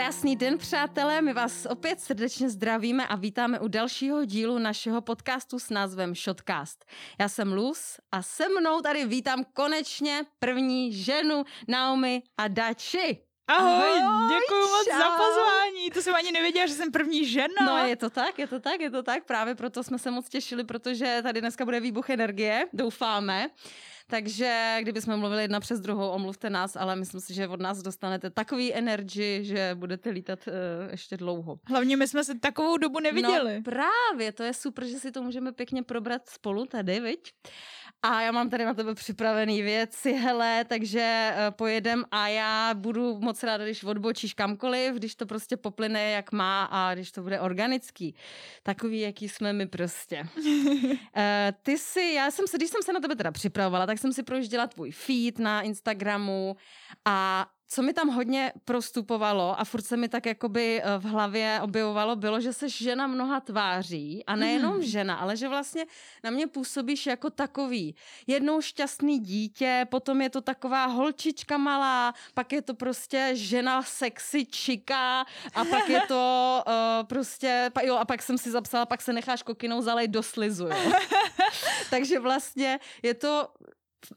Krásný den, přátelé, my vás opět srdečně zdravíme a vítáme u dalšího dílu našeho podcastu s názvem Shotcast. Já jsem Luz a se mnou tady vítám konečně první ženu Naomi a Dači. Ahoj, Ahoj děkuji moc za pozvání. To jsem ani nevěděla, že jsem první žena. No je to tak, je to tak, je to tak. Právě proto jsme se moc těšili, protože tady dneska bude výbuch energie, doufáme. Takže kdybychom mluvili jedna přes druhou, omluvte nás, ale myslím si, že od nás dostanete takový energy, že budete lítat uh, ještě dlouho. Hlavně my jsme se takovou dobu neviděli. No právě, to je super, že si to můžeme pěkně probrat spolu tady, viď? A já mám tady na tebe připravený věci, hele, takže uh, pojedem a já budu moc ráda, když odbočíš kamkoliv, když to prostě poplyne, jak má a když to bude organický. Takový, jaký jsme my prostě. uh, ty si, já jsem se, když jsem se na tebe teda připravovala, tak jsem si projížděla tvůj feed na Instagramu a co mi tam hodně prostupovalo a furt se mi tak jakoby eh, v hlavě objevovalo, bylo, že jsi žena mnoha tváří a nejenom mm. žena, ale že vlastně na mě působíš jako takový jednou šťastný dítě, potom je to taková holčička malá, pak je to prostě žena sexy čika a pak je to uh, prostě, jo a pak jsem si zapsala, pak se necháš kokinou zalej do slizu, jo. Takže vlastně je to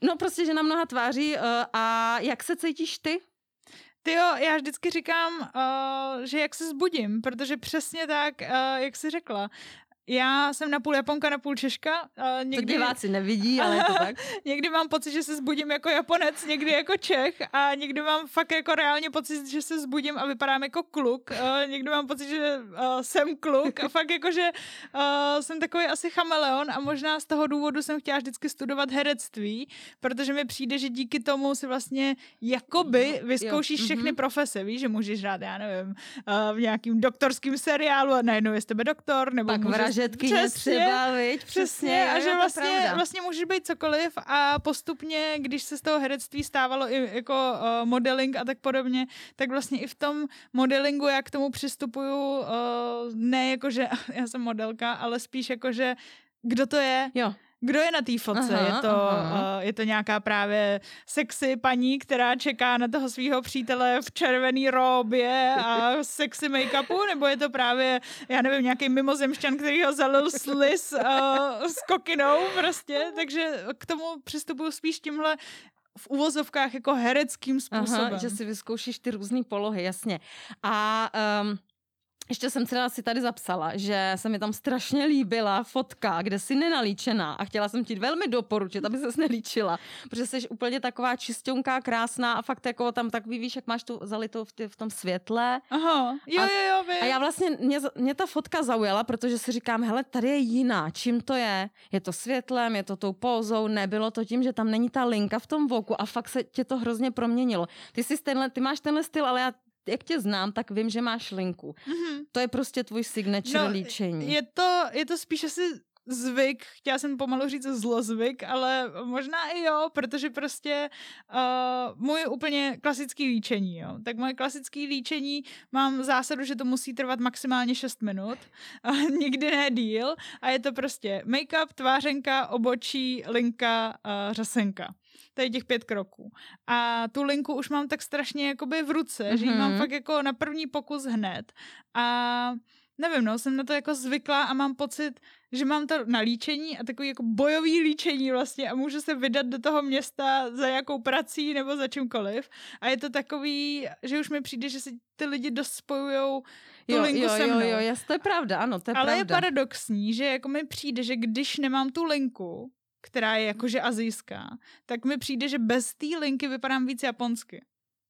No prostě, že na mnoha tváří. Uh, a jak se cítíš ty? Ty jo, já vždycky říkám, uh, že jak se zbudím, protože přesně tak, uh, jak jsi řekla, já jsem na půl Japonka, na půl Češka. A někdy... To diváci nevidí, ale je to tak. někdy mám pocit, že se zbudím jako Japonec, někdy jako Čech a někdy mám fakt jako reálně pocit, že se zbudím a vypadám jako kluk. Uh, někdy mám pocit, že uh, jsem kluk a fakt jako, že uh, jsem takový asi chameleon a možná z toho důvodu jsem chtěla vždycky studovat herectví, protože mi přijde, že díky tomu si vlastně jakoby vyzkoušíš jo. všechny mm-hmm. profese. Víš, že můžeš hrát, já nevím, uh, v nějakým doktorským seriálu a najednou je z tebe doktor, nebo můžeš žetkyně přesně, třeba, viď? Přesně, přesně a že vlastně, vlastně může být cokoliv a postupně, když se z toho herectví stávalo i jako uh, modeling a tak podobně, tak vlastně i v tom modelingu já k tomu přistupuju uh, ne jako, že já jsem modelka, ale spíš jako, že kdo to je, jo. Kdo je na té fotce? Aha, je, to, uh, je to nějaká právě sexy paní, která čeká na toho svého přítele v červený róbě a sexy make-upu, nebo je to právě, já nevím, nějaký mimozemšťan, který ho zalil slis uh, s kokinou prostě, takže k tomu přistupuju spíš tímhle v uvozovkách jako hereckým způsobem. Aha, že si vyzkoušíš ty různé polohy, jasně. A um, ještě jsem teda si tady zapsala, že se mi tam strašně líbila fotka, kde jsi nenalíčená a chtěla jsem ti velmi doporučit, aby ses nelíčila, protože jsi úplně taková čistonká, krásná a fakt jako tam takový, víš, jak máš tu zalitou v, ty, v tom světle. Aha, jo, a, jo, jo, vím. A já vlastně, mě, mě ta fotka zaujala, protože si říkám, hele, tady je jiná, čím to je? Je to světlem, je to tou pózou, nebylo to tím, že tam není ta linka v tom voku a fakt se tě to hrozně proměnilo. Ty, jsi tenhle, ty máš tenhle styl, ale já jak tě znám, tak vím, že máš linku. Mm-hmm. To je prostě tvůj signature no, líčení. Je to, je to spíš asi zvyk, chtěla jsem pomalu říct zlozvyk, ale možná i jo, protože prostě uh, můj úplně klasický líčení, jo. Tak moje klasické líčení mám zásadu, že to musí trvat maximálně 6 minut, a nikdy ne díl a je to prostě make-up, tvářenka, obočí, linka, uh, řasenka tady těch pět kroků. A tu linku už mám tak strašně jakoby v ruce, mm-hmm. že ji mám mhm. fakt jako na první pokus hned. A nevím, no, jsem na to jako zvyklá a mám pocit, že mám to na líčení a takový jako bojový líčení vlastně a můžu se vydat do toho města za jakou prací nebo za čímkoliv. A je to takový, že už mi přijde, že si ty lidi dost spojujou tu jo, linku jo, se mnou. Jo, jo, jo, to je pravda, ano, to je Ale pravda. je paradoxní, že jako mi přijde, že když nemám tu linku, která je jakože azijská, tak mi přijde, že bez té linky vypadám víc japonsky.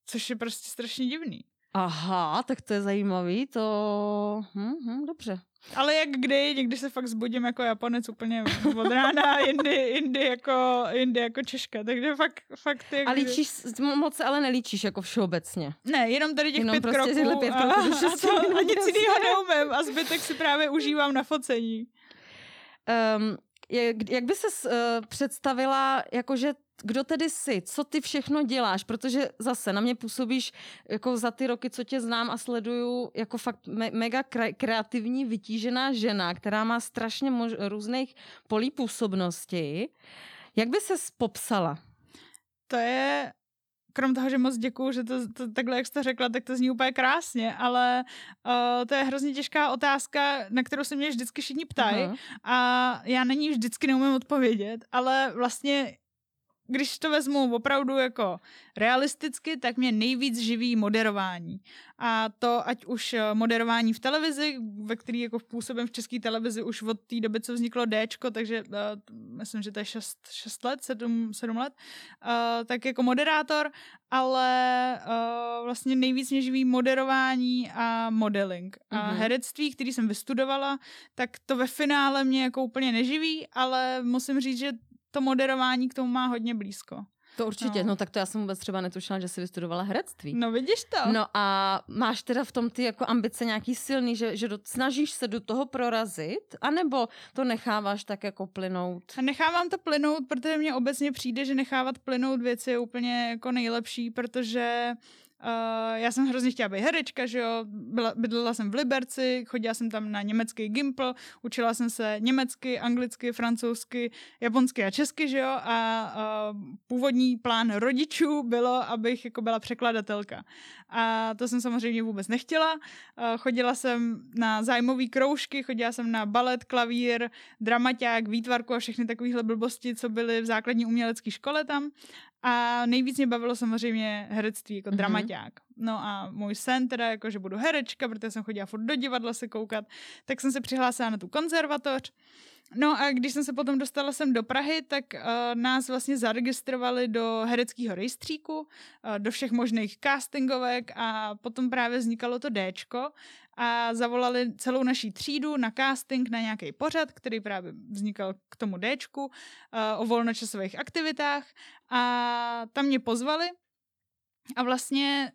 Což je prostě strašně divný. Aha, tak to je zajímavý, to... Hm, hm, dobře. Ale jak kdy, někdy se fakt zbudím jako Japonec úplně od rána, jindy, jindy, jako, jindy jako Češka, takže fakt, fakt jak A líčíš, moc ale nelíčíš jako všeobecně. Ne, jenom tady těch jenom pět prostě kroků, pět kroků a, a, to, a nic jiného neumím a zbytek si právě užívám na focení. Um, jak, jak by se uh, představila, jakože kdo tedy jsi, co ty všechno děláš, protože zase na mě působíš jako za ty roky, co tě znám a sleduju, jako fakt me- mega kreativní, vytížená žena, která má strašně mož- různých polí působnosti. Jak by se popsala? To je krom toho, že moc děkuju, že to, to takhle, jak jsi to řekla, tak to zní úplně krásně, ale uh, to je hrozně těžká otázka, na kterou se mě vždycky všichni ptají uh-huh. a já na ní vždycky neumím odpovědět, ale vlastně když to vezmu opravdu jako realisticky, tak mě nejvíc živí moderování. A to ať už eh, moderování v televizi, ve který jako působím v české televizi už od té doby, co vzniklo Dčko, takže uh, myslím, že to je 6, 6 let, 7, 7 let, uh, tak jako moderátor, ale uh, vlastně nejvíc mě živí moderování a modeling. A mm-hmm. herectví, který jsem vystudovala, tak to ve finále mě jako úplně neživí, ale musím říct, že to moderování k tomu má hodně blízko. To určitě, no. no tak to já jsem vůbec třeba netušila, že jsi vystudovala herectví. No vidíš to. No a máš teda v tom ty jako ambice nějaký silný, že, že do, snažíš se do toho prorazit, anebo to necháváš tak jako plynout? A nechávám to plynout, protože mně obecně přijde, že nechávat plynout věci je úplně jako nejlepší, protože Uh, já jsem hrozně chtěla být herečka, že jo, Byla, bydlela jsem v Liberci, chodila jsem tam na německý gimpl, učila jsem se německy, anglicky, francouzsky, japonsky a česky, že jo, a uh, původní plán rodičů bylo, abych jako byla překladatelka. A to jsem samozřejmě vůbec nechtěla. Uh, chodila jsem na zájmové kroužky, chodila jsem na balet, klavír, dramaťák, výtvarku a všechny takovéhle blbosti, co byly v základní umělecké škole tam. A nejvíc mě bavilo samozřejmě herectví, jako mm-hmm. dramaťák. No a můj sen teda, jako že budu herečka, protože jsem chodila furt do divadla se koukat, tak jsem se přihlásila na tu konzervatoř. No a když jsem se potom dostala sem do Prahy, tak uh, nás vlastně zaregistrovali do hereckého rejstříku, uh, do všech možných castingovek a potom právě vznikalo to Dčko a zavolali celou naší třídu na casting na nějaký pořad, který právě vznikal k tomu Dčku uh, o volnočasových aktivitách a tam mě pozvali a vlastně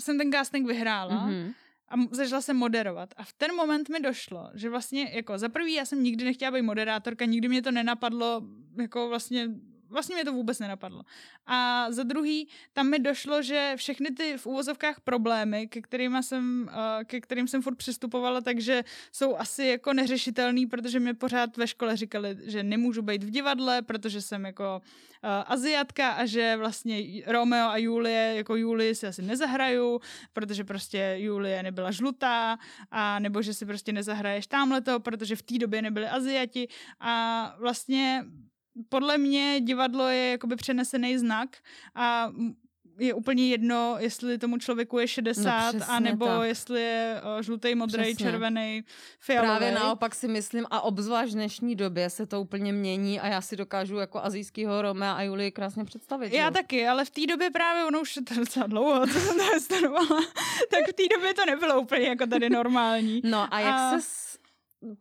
jsem ten casting vyhrála. Mm-hmm a začala jsem moderovat. A v ten moment mi došlo, že vlastně jako za prvý já jsem nikdy nechtěla být moderátorka, nikdy mě to nenapadlo jako vlastně vlastně mě to vůbec nenapadlo. A za druhý, tam mi došlo, že všechny ty v úvozovkách problémy, ke, kterým jsem, uh, ke kterým jsem furt přistupovala, takže jsou asi jako neřešitelný, protože mi pořád ve škole říkali, že nemůžu být v divadle, protože jsem jako uh, aziatka a že vlastně Romeo a Julie, jako Julie si asi nezahraju, protože prostě Julie nebyla žlutá, a nebo že si prostě nezahraješ tamhleto, protože v té době nebyli aziati a vlastně podle mě divadlo je jakoby přenesený znak a je úplně jedno, jestli tomu člověku je 60, no, anebo tak. jestli je žlutý, modrý, červený, fialový. Právě naopak si myslím, a obzvlášť v dnešní době se to úplně mění a já si dokážu jako azijskýho Romea a Julii krásně představit. Já jo. taky, ale v té době právě, ono už je to docela dlouho, co jsem to tak v té době to nebylo úplně jako tady normální. No a jak a... se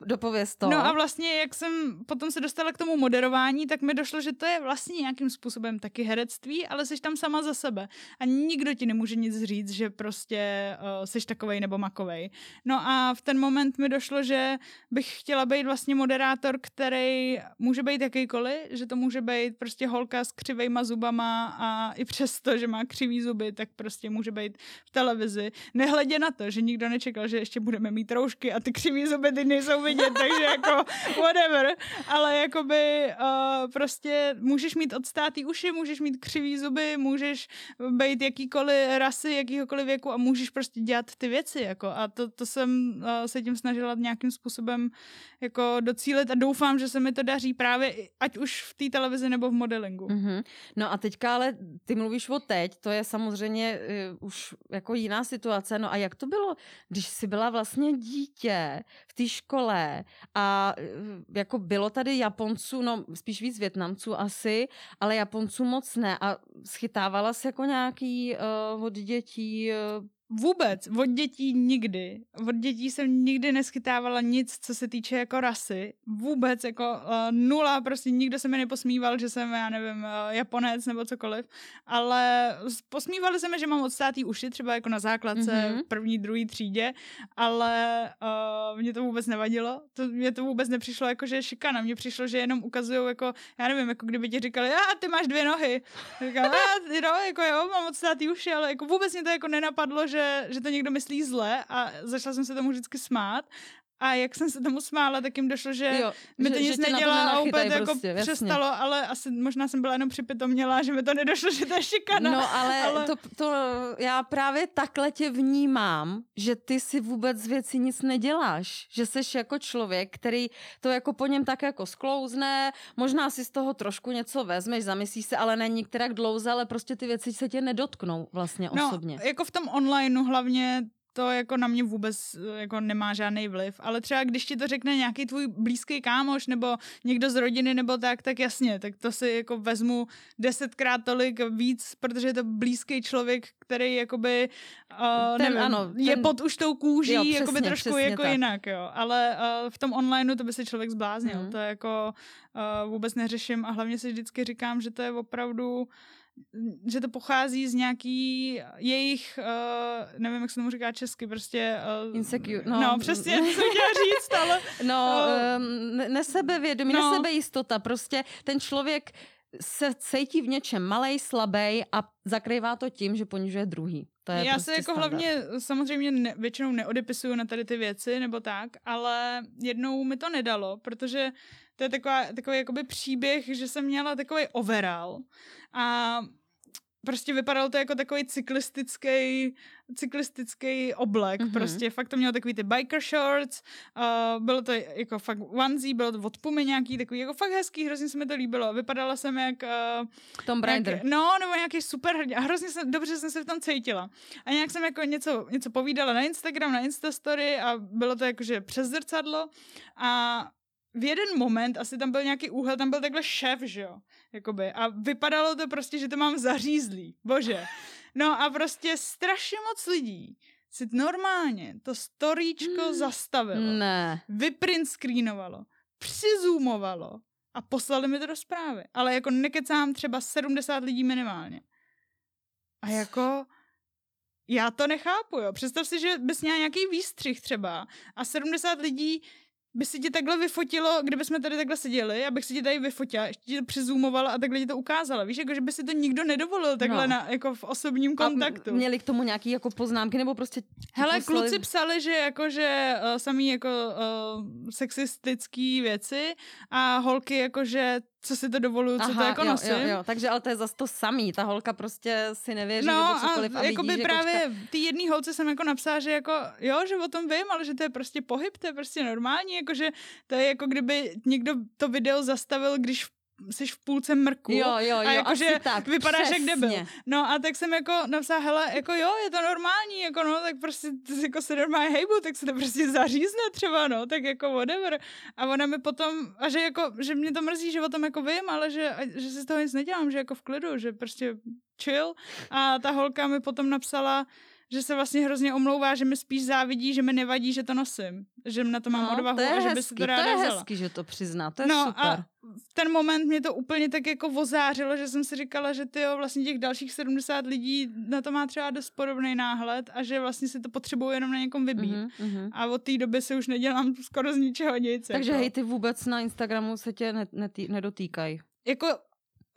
dopověz to. No a vlastně, jak jsem potom se dostala k tomu moderování, tak mi došlo, že to je vlastně nějakým způsobem taky herectví, ale jsi tam sama za sebe. A nikdo ti nemůže nic říct, že prostě uh, jsi takovej nebo makovej. No a v ten moment mi došlo, že bych chtěla být vlastně moderátor, který může být jakýkoliv, že to může být prostě holka s křivejma zubama a i přesto, že má křivý zuby, tak prostě může být v televizi. Nehledě na to, že nikdo nečekal, že ještě budeme mít roušky a ty křivý zuby ty nejsou vidět, takže jako whatever. Ale jakoby uh, prostě můžeš mít odstátý uši, můžeš mít křivý zuby, můžeš být jakýkoliv rasy, jakýhokoliv věku a můžeš prostě dělat ty věci. Jako. A to, to jsem uh, se tím snažila nějakým způsobem jako docílit a doufám, že se mi to daří právě ať už v té televizi nebo v modelingu. Mm-hmm. No a teďka ale ty mluvíš o teď, to je samozřejmě uh, už jako jiná situace. No a jak to bylo, když jsi byla vlastně dítě v té škole a uh, jako bylo tady Japonců, no spíš víc Větnamců asi, ale Japonců moc ne a schytávala se jako nějaký uh, od dětí uh, Vůbec, od dětí nikdy. Od dětí jsem nikdy neschytávala nic, co se týče jako rasy. Vůbec, jako uh, nula, prostě nikdo se mi neposmíval, že jsem, já nevím, uh, Japonec nebo cokoliv. Ale posmívali se mi, že mám odstátý uši, třeba jako na základce mm-hmm. v první, druhý třídě, ale uh, mě to vůbec nevadilo. To, mě to vůbec nepřišlo jako, že je šikana. Mně přišlo, že jenom ukazují jako, já nevím, jako kdyby ti říkali, a ty máš dvě nohy. Říkám, a, no, jako jo, mám odstátý uši, ale jako vůbec mě to jako nenapadlo, že že, že to někdo myslí zle a začala jsem se tomu vždycky smát a jak jsem se tomu smála, tak jim došlo, že jo, mi to že, nic že nedělá a úplně prostě, jako jasně. přestalo, ale asi možná jsem byla jenom připitomělá, že mi to nedošlo, že to je šikana. No ale, ale... To, to já právě takhle tě vnímám, že ty si vůbec z věcí nic neděláš. Že jsi jako člověk, který to jako po něm tak jako sklouzne, možná si z toho trošku něco vezmeš, zamyslíš se, ale není některak dlouze, ale prostě ty věci se tě nedotknou vlastně no, osobně. jako v tom onlineu hlavně to jako na mě vůbec eh, jako nemá žádný vliv. Ale třeba když ti to řekne nějaký tvůj blízký kámoš nebo někdo z rodiny nebo tak, tak jasně, tak to si jako vezmu desetkrát tolik víc, protože je to blízký člověk, který jakoby uh, ten, nevím, ano, ten, je pod už tou kůží, jo, přesně, jakoby trošku jako tak. jinak, jo. Ale uh, v tom onlineu to by se člověk zbláznil. Mm. To je jako uh, vůbec neřeším a hlavně si vždycky říkám, že to je opravdu že to pochází z nějaký jejich, uh, nevím, jak se tomu říká česky, prostě... Uh, Insecure. No, no přesně, co chtěla říct, ale... No, uh, nesebevědomí, no. nesebejistota, prostě ten člověk se cítí v něčem malej, slabý a zakrývá to tím, že ponižuje druhý. To je Já prostě se jako standard. hlavně samozřejmě ne, většinou neodepisuju na tady ty věci nebo tak, ale jednou mi to nedalo, protože to je taková, takový jakoby příběh, že jsem měla takový overall a prostě vypadalo to jako takový cyklistický, cyklistický oblek, mm-hmm. prostě fakt to mělo takový ty biker shorts, uh, bylo to jako fakt onesie, bylo to od Pumy nějaký takový, jako fakt hezký, hrozně se mi to líbilo, vypadala jsem jak... Uh, Tom Brady. No, nebo nějaký super hrdě a hrozně jsem, dobře jsem se v tom cítila. A nějak jsem jako něco, něco povídala na Instagram, na Instastory a bylo to jakože přes zrcadlo a v jeden moment, asi tam byl nějaký úhel, tam byl takhle šéf, že jo, jakoby, a vypadalo to prostě, že to mám zařízlý, bože. No a prostě strašně moc lidí si normálně to storíčko hmm. zastavilo, ne. vyprint screenovalo, přizoomovalo a poslali mi to do zprávy. Ale jako nekecám třeba 70 lidí minimálně. A jako já to nechápu, jo. Představ si, že bys měla nějaký výstřih třeba a 70 lidí by si ti takhle vyfotilo, kdyby jsme tady takhle seděli, abych si ti tady vyfotila, ještě ti to přizoomovala a takhle ti to ukázala. Víš, jako že by si to nikdo nedovolil takhle no. na, jako v osobním kontaktu. A měli k tomu nějaký jako poznámky nebo prostě... Hele, poslali... kluci psali, že jako, že uh, samý jako uh, sexistický věci a holky jako, že co si to dovoluju, co Aha, to jako jo, nosím. Jo, jo, takže ale to je zase to samý, ta holka prostě si nevěří no, nebo cokoliv a, a jako by právě kočka... ty jedný holce jsem jako napsala, že jako jo, že o tom vím, ale že to je prostě pohyb, to je prostě normální, jakože to je jako kdyby někdo to video zastavil, když jsi v půlce mrku jo, jo, jo, a jakože tak, vypadáš přesně. jak debil. No a tak jsem jako napsala, hele, jako jo, je to normální, jako no, tak prostě jako se normálně hejbu, tak se to prostě zařízne třeba, no, tak jako whatever. A ona mi potom, a že jako, že mě to mrzí, že o tom jako vím, ale že, že si z toho nic nedělám, že jako v klidu, že prostě chill. A ta holka mi potom napsala, že se vlastně hrozně omlouvá, že mi spíš závidí, že mi nevadí, že to nosím. Že na to mám no, odvahu to a že by se to ráda To je vzala. hezký, že to přizná, to je no super. A v ten moment mě to úplně tak jako vozářilo, že jsem si říkala, že ty vlastně těch dalších 70 lidí na to má třeba dost podobný náhled a že vlastně si to potřebuju jenom na někom vybít. Mm-hmm. A od té doby se už nedělám skoro z ničeho nic. Takže jako. hej, ty vůbec na Instagramu se tě nedotýkají. Jako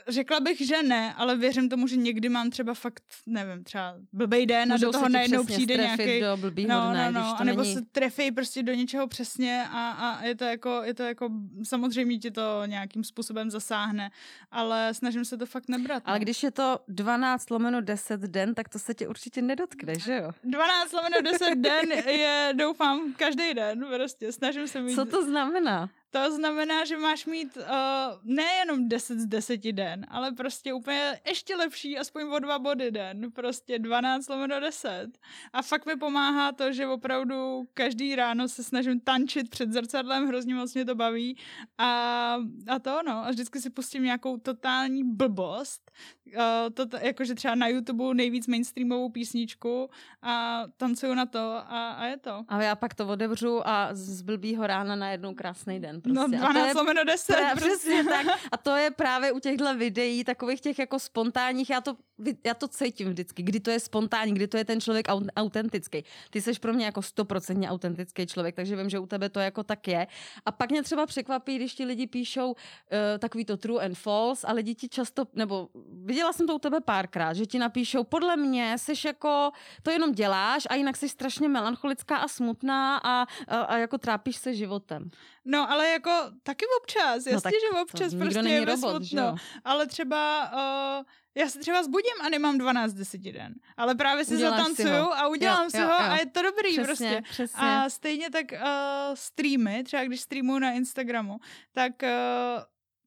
Řekla bych, že ne, ale věřím tomu, že někdy mám třeba fakt, nevím, třeba blbej den Můžou a do toho najednou přijde nějaký... do blbýho no, dne, no, no, a nebo není... se trefí prostě do něčeho přesně a, a je to jako, je to jako, samozřejmě ti to nějakým způsobem zasáhne, ale snažím se to fakt nebrat. Ale no. když je to 12 lomeno 10 den, tak to se tě určitě nedotkne, že jo? 12 lomeno 10 den je, doufám, každý den, prostě snažím se mít... Co to znamená? To znamená, že máš mít uh, nejenom 10 z 10 den, ale prostě úplně ještě lepší, aspoň o dva body den. Prostě 12 lomeno 10. A fakt mi pomáhá to, že opravdu každý ráno se snažím tančit před zrcadlem, hrozně moc mě to baví. A, a to no, a vždycky si pustím nějakou totální blbost. Uh, to, jakože třeba na YouTube nejvíc mainstreamovou písničku a tancuju na to a, a je to. A já pak to odevřu a z blbýho rána na jednou krásný den. No, prostě. No 12 lomeno 10. Pra, prostě. Přesně tak. A to je právě u těchto videí, takových těch jako spontánních, já to, já to cítím vždycky, kdy to je spontánní, kdy to je ten člověk autentický. Ty jsi pro mě jako stoprocentně autentický člověk, takže vím, že u tebe to jako tak je. A pak mě třeba překvapí, když ti lidi píšou uh, takový to true and false a lidi ti často, nebo viděla jsem to u tebe párkrát, že ti napíšou, podle mě jsi jako, to jenom děláš a jinak jsi strašně melancholická a smutná a, a, a jako trápíš se životem. No, ale jako taky občas, No, jasně, tak že občas to prostě je robot, smutno. Ale třeba uh, já se třeba zbudím a nemám 12 desetiden, ale právě si Uděláš si zatancuju ho. a udělám Jo, si jo, ho jo. a je to dobrý Přesně, prostě. přesně. A stejně tak uh, streamy, třeba když streamuju na Instagramu, tak uh,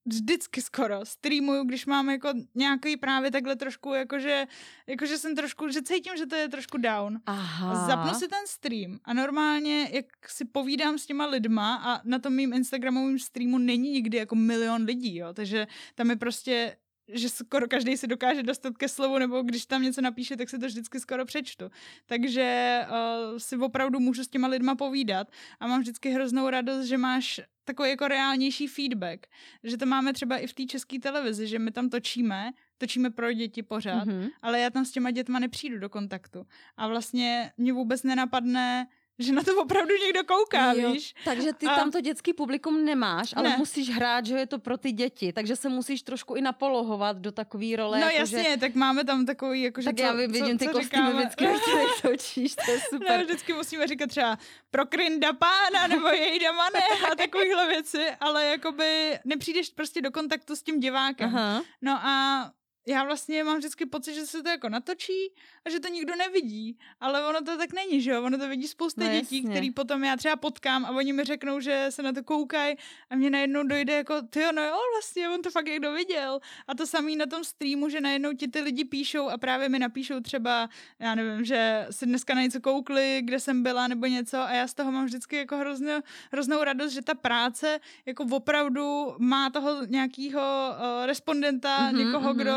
vždycky skoro streamuju, když mám jako nějaký právě takhle trošku, jakože, jakože jsem trošku, že cítím, že to je trošku down. Aha. Zapnu si ten stream a normálně, jak si povídám s těma lidma a na tom mým Instagramovém streamu není nikdy jako milion lidí, jo, takže tam je prostě že skoro každý si dokáže dostat ke slovu, nebo když tam něco napíše, tak si to vždycky skoro přečtu. Takže uh, si opravdu můžu s těma lidma povídat a mám vždycky hroznou radost, že máš takový jako reálnější feedback. Že to máme třeba i v té české televizi, že my tam točíme, točíme pro děti pořád, Mhm. ale já tam s těma dětma nepřijdu do kontaktu. A vlastně mě vůbec nenapadne, že na to opravdu někdo kouká, Jo, víš? Takže ty A- tam to dětský publikum nemáš, ale Ne. musíš hrát, že je to pro ty děti, takže se musíš trošku i napolohovat do takové role. no jako jasně, Že, tak máme tam takový, jakože tak co, já vidím ty co kostýmy říkáme. vždycky, kterých točíš, to je No, super. vždycky musíme říkat třeba pro Krinda pána nebo jejda mane a takovéhle věci, ale jakoby nepřijdeš prostě do kontaktu s tím divákem. Aha. No a já vlastně mám vždycky pocit, že se to jako natočí a že to nikdo nevidí, ale ono to tak není, že jo? Ono to vidí spousta No dětí, který potom já třeba potkám a oni mi řeknou, že se na to koukají a mě najednou dojde jako, ty no jo, vlastně, on to fakt někdo viděl. A to samý na tom streamu, že najednou ti ty lidi píšou a právě mi napíšou třeba, já nevím, že si dneska na něco koukli, kde jsem byla nebo něco a já z toho mám vždycky jako hroznou, hroznou radost, že ta práce jako opravdu má toho nějakého uh, respondenta, Mhm, někoho, mhm. kdo,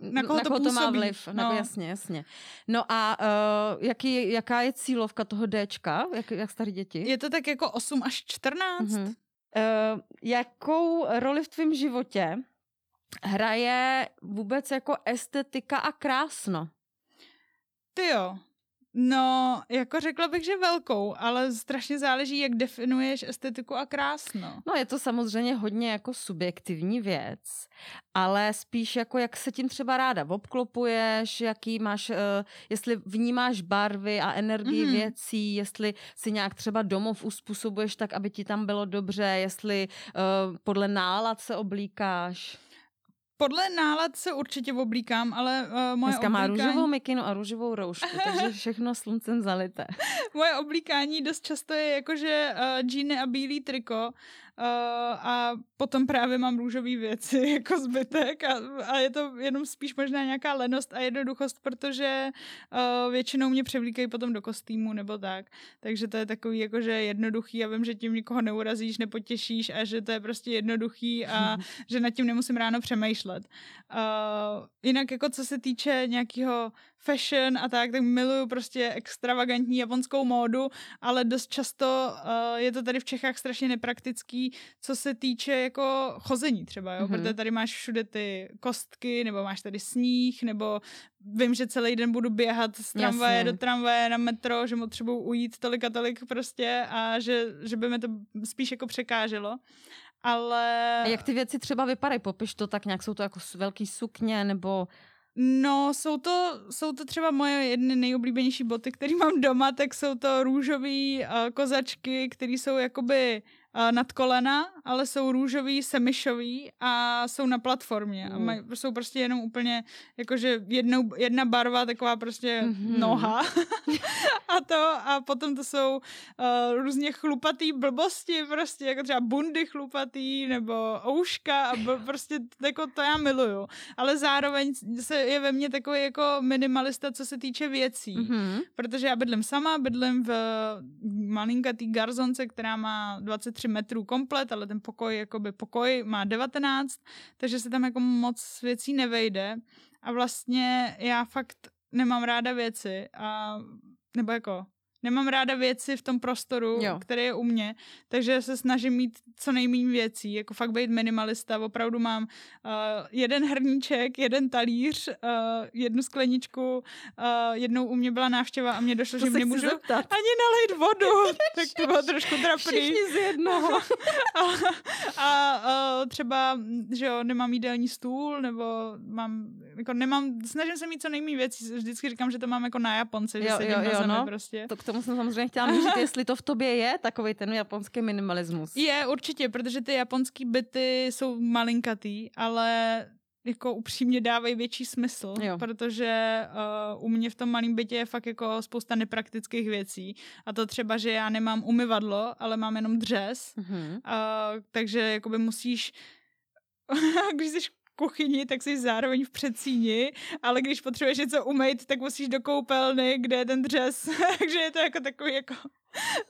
na koho, to, působí. má vliv. No. No. Jasně, jasně. No a uh, jaký, jaká je cílovka toho Dčka? Jak, jak starý děti? Je to tak jako 8 až 14? Mhm. Uh, jakou roli v tvém životě hraje vůbec jako estetika a krásno? Ty jo. No, jako řekla bych, že velkou, ale strašně záleží, jak definuješ estetiku a krásno. No je to samozřejmě hodně jako subjektivní věc, ale spíš jako jak se tím třeba ráda obklopuješ, jaký máš, uh, jestli vnímáš barvy a energii Mhm. věcí, jestli si nějak třeba domov uspůsobuješ tak, aby ti tam bylo dobře, jestli uh, podle nálad se oblíkáš. Podle nálad se určitě oblíkám, ale uh, moje Dneska má oblíkání, růžovou mikinu a růžovou roušku, takže všechno sluncem zalité. moje oblíkání dost často je jakože uh, džíny a bílý triko uh, a potom právě mám růžové věci jako zbytek a, a je to jenom spíš možná nějaká lenost a jednoduchost, protože uh, většinou mě převlíkají potom do kostýmu nebo tak. Takže to je takový jakože jednoduchý a vím, že tím nikoho neurazíš, nepotěšíš a že to je prostě jednoduchý a že nad tím nemusím ráno přemýšlet. Uh, jinak jako co se týče nějakého fashion a tak, tak miluju prostě extravagantní japonskou módu, ale dost často uh, je to tady v Čechách strašně nepraktický, co se týče jako chození třeba, jo? Mhm. Mm-hmm. protože tady máš všude ty kostky, nebo máš tady sníh, nebo vím, že celý den budu běhat z tramvaje Jasně. do tramvaje na metro, že potřebuju ujít tolik a tolik prostě a že, že by mi to spíš jako překáželo. Ale... A jak ty věci třeba vypadají? Popiš to tak nějak, jsou to jako velký sukně nebo... No, jsou to, jsou to třeba moje jedny nejoblíbenější boty, které mám doma, tak jsou to růžové uh, kozačky, které jsou jakoby nad kolena, ale jsou růžový, semišový a jsou na platformě. A Mm. maj, jsou prostě jenom úplně, jakože jednou, jedna barva, taková prostě Mhm. mm-hmm. noha. a to, a potom to jsou uh, různě chlupatý blbosti, prostě jako třeba bundy chlupatý, nebo ouška a bl, prostě jako to já miluju. Ale zároveň se je ve mně takový jako minimalista, co se týče věcí. Mm-hmm. Mhm. Protože já bydlím sama, bydlím v malinkatý garzonce, která má 23 metrů komplet, ale ten pokoj, jakoby pokoj má 19, takže se tam jako moc věcí nevejde. A vlastně já fakt nemám ráda věci a nebo jako Nemám ráda věci v tom prostoru, jo. který je u mě, takže se snažím mít co nejméně věcí, jako fakt být minimalista. Opravdu mám uh, jeden hrníček, jeden talíř, uh, jednu skleničku, uh, jednou u mě byla návštěva a mě došlo, to že mě můžu zeptat. ani nalejt vodu, tak to bylo trošku trapný. Všichni z jednoho. a, a uh, třeba, že jo, nemám jídelní stůl, nebo mám, jako nemám, snažím se mít co nejméně věcí, vždycky říkám, že to mám jako na Japonce, že jo, sedím jo, jo, no. prostě. To k tomu jsem samozřejmě chtěla mít, jestli to v tobě je, takový ten japonský minimalismus. Je, určitě, protože ty japonský byty jsou malinkatý, ale jako upřímně dávají větší smysl, jo. protože uh, u mě v tom malém bytě je fakt jako spousta nepraktických věcí. A to třeba, že já nemám umyvadlo, ale mám jenom dřez, mm-hmm. uh, takže jakoby musíš když jsi kuchyni, tak jsi zároveň v předsíni, ale když potřebuješ něco umýt, tak musíš do koupelny, kde je ten dřez. Takže je to jako takový jako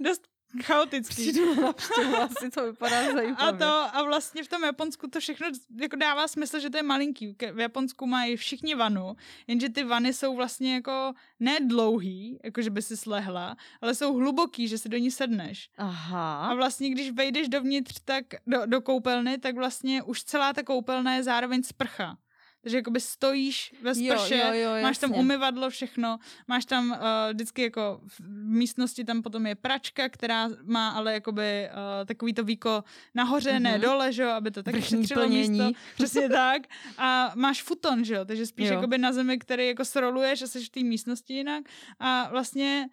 dost chaotický. Přijdu na návštěvu, asi to vypadá zajímavě. A, to, a vlastně v tom Japonsku to všechno jako dává smysl, že to je malinký. V Japonsku mají všichni vanu, jenže ty vany jsou vlastně jako ne dlouhý, jako že by si slehla, ale jsou hluboký, že si do ní sedneš. Aha. A vlastně, když vejdeš dovnitř, tak do, do koupelny, tak vlastně už celá ta koupelna je zároveň sprcha. Takže jakoby stojíš ve sprše, jo, jo, jo, máš tam umyvadlo, všechno, máš tam uh, vždycky jako v místnosti tam potom je pračka, která má ale jakoby uh, takový to víko nahoře, mm-hmm. ne mhm. dole, že jo, aby to taky šetřilo místo. Přesně tak. A máš futon, že jo, takže spíš jo. jakoby na zemi, který jako sroluješ a jsi v té místnosti jinak. A vlastně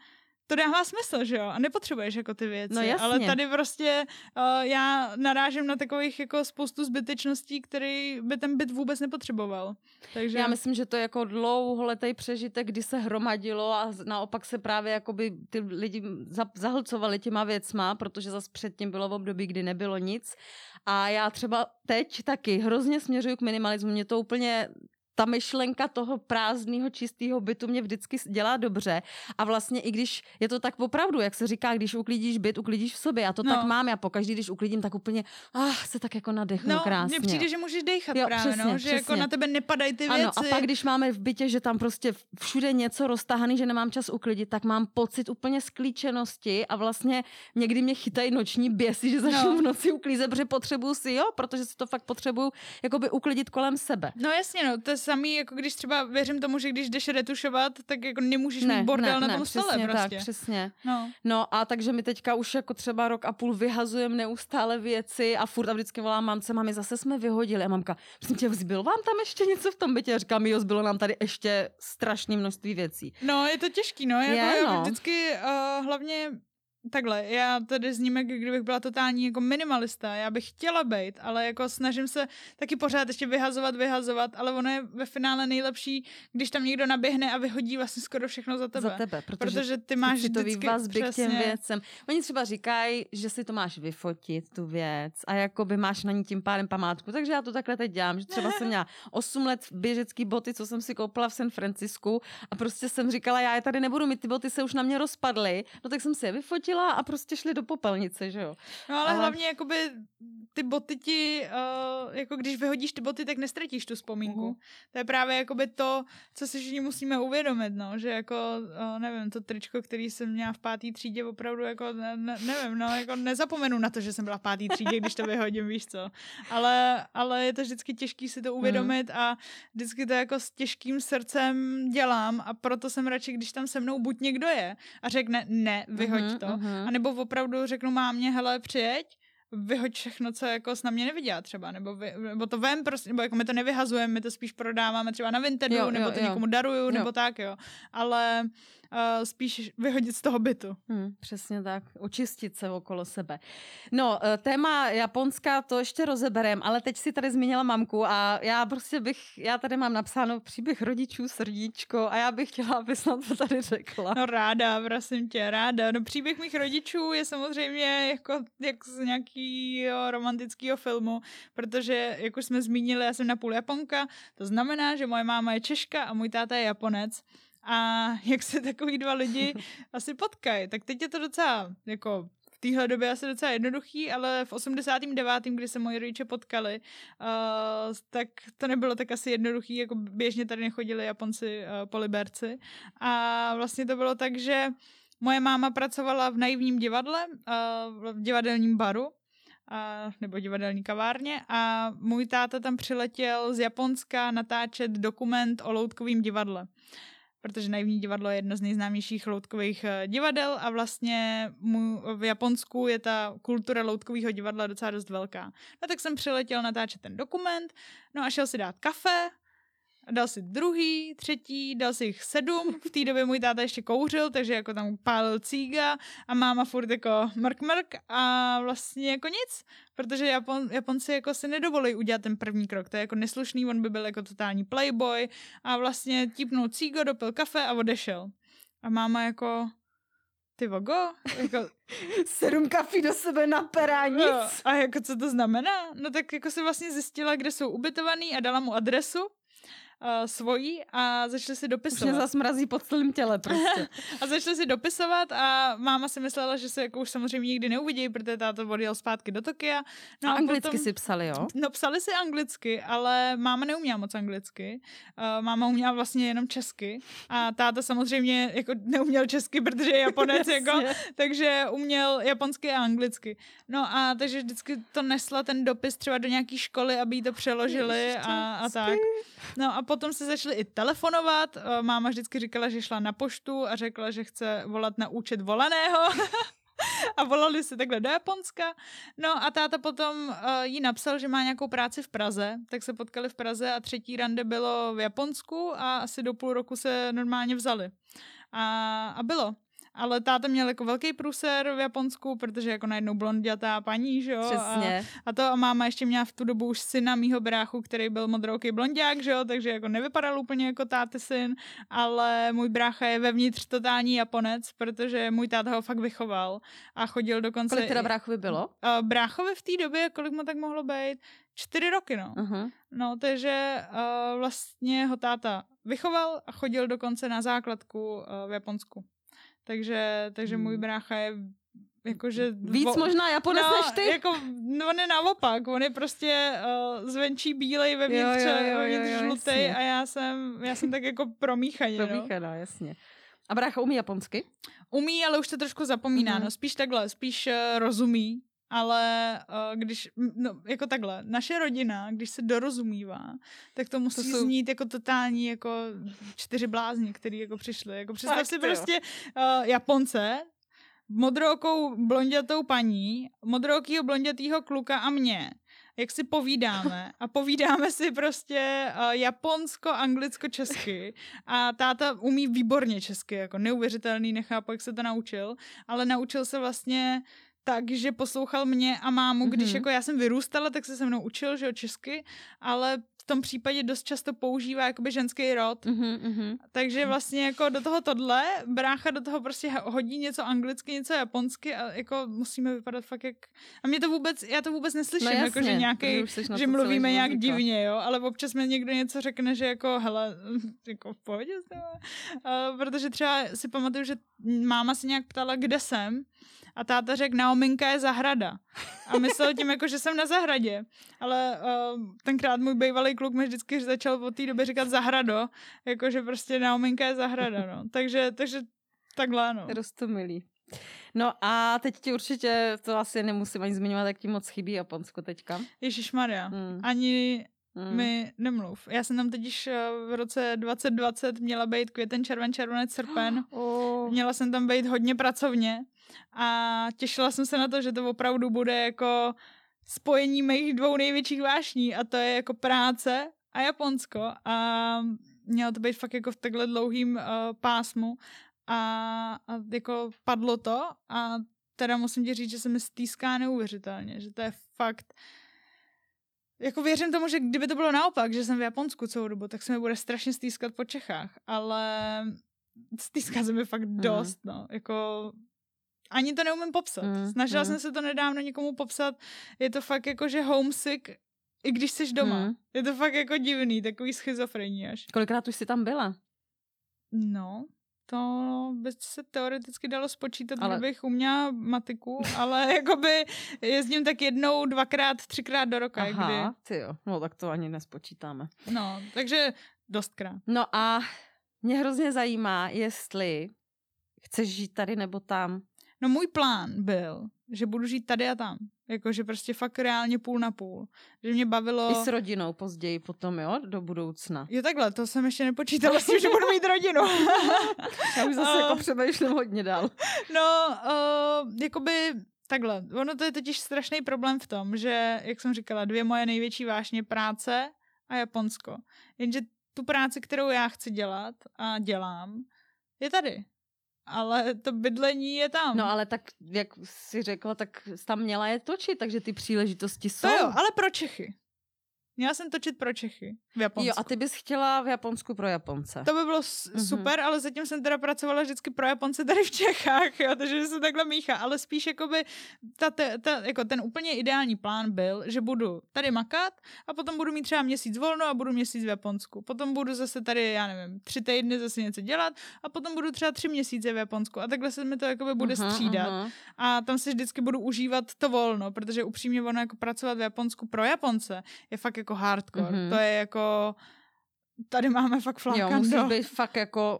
to dává smysl, že jo? A nepotřebuješ jako ty věci. No jasně. Ale tady prostě uh, já narážím na takových jako spoustu zbytečností, který by ten byt vůbec nepotřeboval. Takže... Já myslím, že to je jako dlouholetý přežitek, kdy se hromadilo a naopak se právě jakoby ty lidi zahlcovali těma věcma, protože zase předtím bylo v období, kdy nebylo nic. A já třeba teď taky hrozně směřuju k minimalismu. Mě to úplně ta myšlenka toho prázdného, čistého bytu mě vždycky dělá dobře. A vlastně i když je to tak opravdu, jak se říká, když uklidíš byt, uklidíš v sobě. Já to no. tak mám. Já pokaždý, když uklidím, tak úplně ah, se tak jako nadechnu no, krásně. Mně přijde, že můžeš dechat jo, právě, přesně, no, že přesně. jako na tebe nepadají ty věci. Ano, a pak, když máme v bytě, že tam prostě všude něco roztahaný, že nemám čas uklidit, tak mám pocit úplně sklíčenosti a vlastně někdy mě chytají noční běsy, že začnu no. v noci uklízet, protože potřebuju si, jo, protože si to fakt potřebuju jakoby uklidit kolem sebe. No jasně, no, to je samý, jako když třeba věřím tomu, že když jdeš retušovat, tak jako nemůžeš ne, mít bordel ne, na tom ne, stole přesně prostě. Tak, přesně. No. no a takže my teďka už jako třeba rok a půl vyhazujeme neustále věci a furt a vždycky volám mamce, mami, zase jsme vyhodili. A mamka, myslím tě, zbylo vám tam ještě něco v tom bytě? A říkám, jo, zbylo nám tady ještě strašné množství věcí. No, je to těžký, no. Jako, je, no. Vždycky uh, hlavně takhle, já tady zním, jak kdybych byla totální jako minimalista, já bych chtěla být, ale jako snažím se taky pořád ještě vyhazovat, vyhazovat, ale ono je ve finále nejlepší, když tam někdo naběhne a vyhodí vlastně skoro všechno za tebe. Za tebe, protože, protože ty máš vždycky vazby přesně... k těm věcem. Oni třeba říkají, že si to máš vyfotit, tu věc, a jako by máš na ní tím pádem památku, takže já to takhle teď dělám, že třeba jsem měla 8 let běžecký boty, co jsem si koupila v San Francisku a prostě jsem říkala, já je tady nebudu mít, ty boty se už na mě rozpadly, no tak jsem si je vyfotila vyfotila a prostě šli do popelnice, že jo. No ale, ale... hlavně jakoby ty boty ti, uh, jako když vyhodíš ty boty, tak nestratíš tu vzpomínku. Uh-huh. To je právě jakoby to, co si všichni musíme uvědomit, no, že jako, uh, nevím, to tričko, který jsem měla v pátý třídě, opravdu jako, ne, ne, nevím, no, jako nezapomenu na to, že jsem byla v pátý třídě, když to vyhodím, víš co. Ale, ale je to vždycky těžký si to uvědomit uh-huh. a vždycky to jako s těžkým srdcem dělám a proto jsem radši, když tam se mnou buď někdo je a řekne, ne, vyhoď uh-huh, to, uh-huh. a nebo opravdu řeknu mámě, hele, přijeď, vyhoď všechno, co jako s na mě neviděla třeba, nebo, vy, nebo to vem prostě, nebo jako my to nevyhazujeme, my to spíš prodáváme třeba na Vintedu, jo, nebo to jo. někomu daruju, jo. nebo tak, jo. Ale uh, spíš vyhodit z toho bytu. Hmm, přesně tak, očistit se okolo sebe. No, uh, téma Japonska to ještě rozeberem, ale teď si tady zmínila mamku a já prostě bych, já tady mám napsáno příběh rodičů srdíčko a já bych chtěla, aby jsem to tady řekla. No ráda, prosím tě, ráda. No příběh mých rodičů je samozřejmě jako jak z nějakého romantického filmu, protože, jak už jsme zmínili, já jsem na půl Japonka, to znamená, že moje máma je Češka a můj táta je Japonec a jak se takový dva lidi asi potkají. Tak teď je to docela jako v téhle době asi docela jednoduchý, ale v 89., kdy se moji rodiče potkali, uh, tak to nebylo tak asi jednoduchý, jako běžně tady nechodili Japonci uh, po Liberci. A vlastně to bylo tak, že Moje máma pracovala v naivním divadle, uh, v divadelním baru, a, nebo divadelní kavárně a můj táta tam přiletěl z Japonska natáčet dokument o loutkovém divadle. Protože naivní divadlo je jedno z nejznámějších loutkových eh, divadel a vlastně mu, v Japonsku je ta kultura loutkového divadla docela dost velká. No tak jsem přiletěl natáčet ten dokument, no a šel si dát kafe, dal si druhý, třetí, dal si jich sedm. V té době můj táta ještě kouřil, takže jako tam pálil cíga a máma furt jako mrk mrk a vlastně jako nic, protože Japon, Japonci jako si nedovolí udělat ten první krok. To je jako neslušný, on by byl jako totální playboy a vlastně típnul cígo, dopil kafe a odešel. A máma jako, ty vogo, jako... Sedm kafí do sebe na perá, nic. No, a jako co to znamená? No tak jako se vlastně zjistila, kde jsou ubytovaný a dala mu adresu uh, svojí a začali si dopisovat. Už mě zase mrazí pod celým těle prostě. a začali si dopisovat a máma si myslela, že se jako už samozřejmě nikdy neuvidí, protože táto odjel zpátky do Tokia. No a, a anglicky potom, si psali, jo? No psali si anglicky, ale máma neuměla moc anglicky. Uh, máma uměla vlastně jenom česky a táta samozřejmě jako neuměl česky, protože je Japonec, jako, takže uměl japonsky a anglicky. No a takže vždycky to nesla ten dopis třeba do nějaké školy, aby jí to přeložili a, a tak. No a potom se začali i telefonovat. Eh, máma vždycky říkala, že šla na poštu a řekla, že chce volat na účet volaného. a volali se takhle do Japonska. No a táta potom uh, jí napsal, že má nějakou práci v Praze, tak se potkali v Praze a třetí rande bylo v Japonsku a asi do půl roku se normálně vzali. A, a bylo ale táta měl jako velký průser v Japonsku, protože jako najednou blondětá paní, že jo? Přesně. A, a, to a máma ještě měla v tu dobu už syna mýho bráchu, který byl modrouký blondiák, že jo? Takže jako nevypadal úplně jako táty syn, ale můj brácha je vevnitř totální Japonec, protože můj táta ho fakt vychoval a chodil dokonce... Kolik teda bráchovi bylo? Bráchovi v té době, kolik mu tak mohlo být? Čtyři roky, no. Uh-huh. No, takže uh, vlastně ho táta vychoval a chodil dokonce na základku uh, v Japonsku. Takže, takže můj hmm. brácha je jakože... Víc vo, možná Japonec no, než ty? Jako, no, on je naopak, on je prostě uh, zvenčí bílej, vevnitř, jo, jo, jo, jo, žlutý a já jsem, já jsem tak jako promíchaný. Promíchaná, no. jasně. A brácha umí japonsky? Umí, ale už to trošku zapomíná, uh-huh. no spíš takhle, spíš uh, rozumí, ale uh, když, no, jako takhle, naše rodina, když se dorozumívá, tak to musí to jsou... znít jako totální, jako čtyři blázni, který jako přišli. Jako představ tak, si prostě uh, Japonce, modrookou blondětou paní, modrookýho blondětýho kluka a mě, jak si povídáme? A povídáme si prostě uh, japonsko, anglicko, česky. A táta umí výborně česky, jako neuvěřitelný, nechápu, jak se to naučil, ale naučil se vlastně tak, že poslouchal mě a mámu, když mm-hmm. jako já jsem vyrůstala, tak se se mnou učil, že jo, česky, ale v tom případě dost často používá jakoby ženský rod. Mm-hmm. Takže vlastně jako do toho tohle, brácha do toho prostě hodí něco anglicky, něco japonsky a jako musíme vypadat fakt jak... A mě to vůbec, já to vůbec neslyším, no jako že nějaký, že mluvíme nějak zvykla. divně, jo, ale občas mi někdo něco řekne, že jako hele, jako v pohodě uh, protože třeba si pamatuju, že máma se nějak ptala, kde jsem a táta řekl, Naominka je zahrada. A myslel tím, jako, že jsem na zahradě. Ale uh, tenkrát můj bývalý kluk mi vždycky začal od té doby říkat zahrado, jako, že prostě Naominka je zahrada, no. Takže, takže takhle, no. Rostomilý. No a teď ti určitě, to asi nemusím ani zmiňovat, jak ti moc chybí Japonsko teďka. Ježíš Maria, hmm. ani Hmm. Mi nemluv. Já jsem tam totiž eh, v roce 2020 měla být květen, červen, červenec, srpen. Oh. Měla jsem tam být hodně pracovně a těšila jsem se na to, že to opravdu bude jako spojení mých dvou největších vášní a to je jako práce a Japonsko. A mělo to být fakt jako v takhle dlouhým uh, pásmu a, a jako padlo to. A teda musím ti říct, že se mi stýská neuvěřitelně, že to je fakt jako věřím tomu, že kdyby to bylo naopak, že jsem v Japonsku celou dobu, tak se mi bude strašně stýskat po Čechách, ale stýská se mi fakt mm. dost, no, jako ani to neumím popsat. Mm, Snažila mm. jsem se to nedávno někomu popsat. Je to fakt jako, že homesick, i když jsi doma. Mm. Je to fakt jako divný, takový schizofrení až. Kolikrát už jsi tam byla? No, to by se teoreticky dalo spočítat, ale... kdybych uměla matiku, ale jakoby jezdím tak jednou, dvakrát, třikrát do roka. Aha, kdy... ty jo, no tak to ani nespočítáme. No, takže dostkrát. No a mě hrozně zajímá, jestli Chceš žít tady nebo tam? No můj plán byl, že budu žít tady a tam. Jakože prostě fakt reálně půl na půl. Že mě bavilo... I s rodinou později potom, jo? Do budoucna. Jo takhle, to jsem ještě nepočítala s tím, že budu mít rodinu. Já už zase jako přemýšlím hodně dál. No, uh, jakoby takhle. Ono to je totiž strašný problém v tom, že, jak jsem říkala, dvě moje největší vášně práce a Japonsko. Jenže tu práci, kterou já chci dělat a dělám, je tady ale to bydlení je tam. No ale tak, jak si řekla, tak tam měla je točit, takže ty příležitosti jsou. To jo, ale pro Čechy. Měla jsem točit pro Čechy v Japonsku. Jo, a ty bys chtěla v Japonsku pro Japonce. To by bylo mm-hmm. super, ale zatím jsem teda pracovala vždycky pro Japonce tady v Čechách, jo, takže se takhle míchá, ale spíš jakoby ta, ta, ta, jako ten úplně ideální plán byl, že budu tady makat a potom budu mít třeba měsíc volno a budu měsíc v Japonsku. Potom budu zase tady, já nevím, tři týdny zase něco dělat a potom budu třeba tři měsíce v Japonsku a takhle se mi to jakoby bude uh-huh, střídat. Uh-huh. A tam si vždycky budu užívat to volno, protože upřímně ono jako pracovat v Japonsku pro Japonce je fakt jako hardcore. Mm-hmm. To je jako, tady máme fakt flákando. Jo, musíš být fakt jako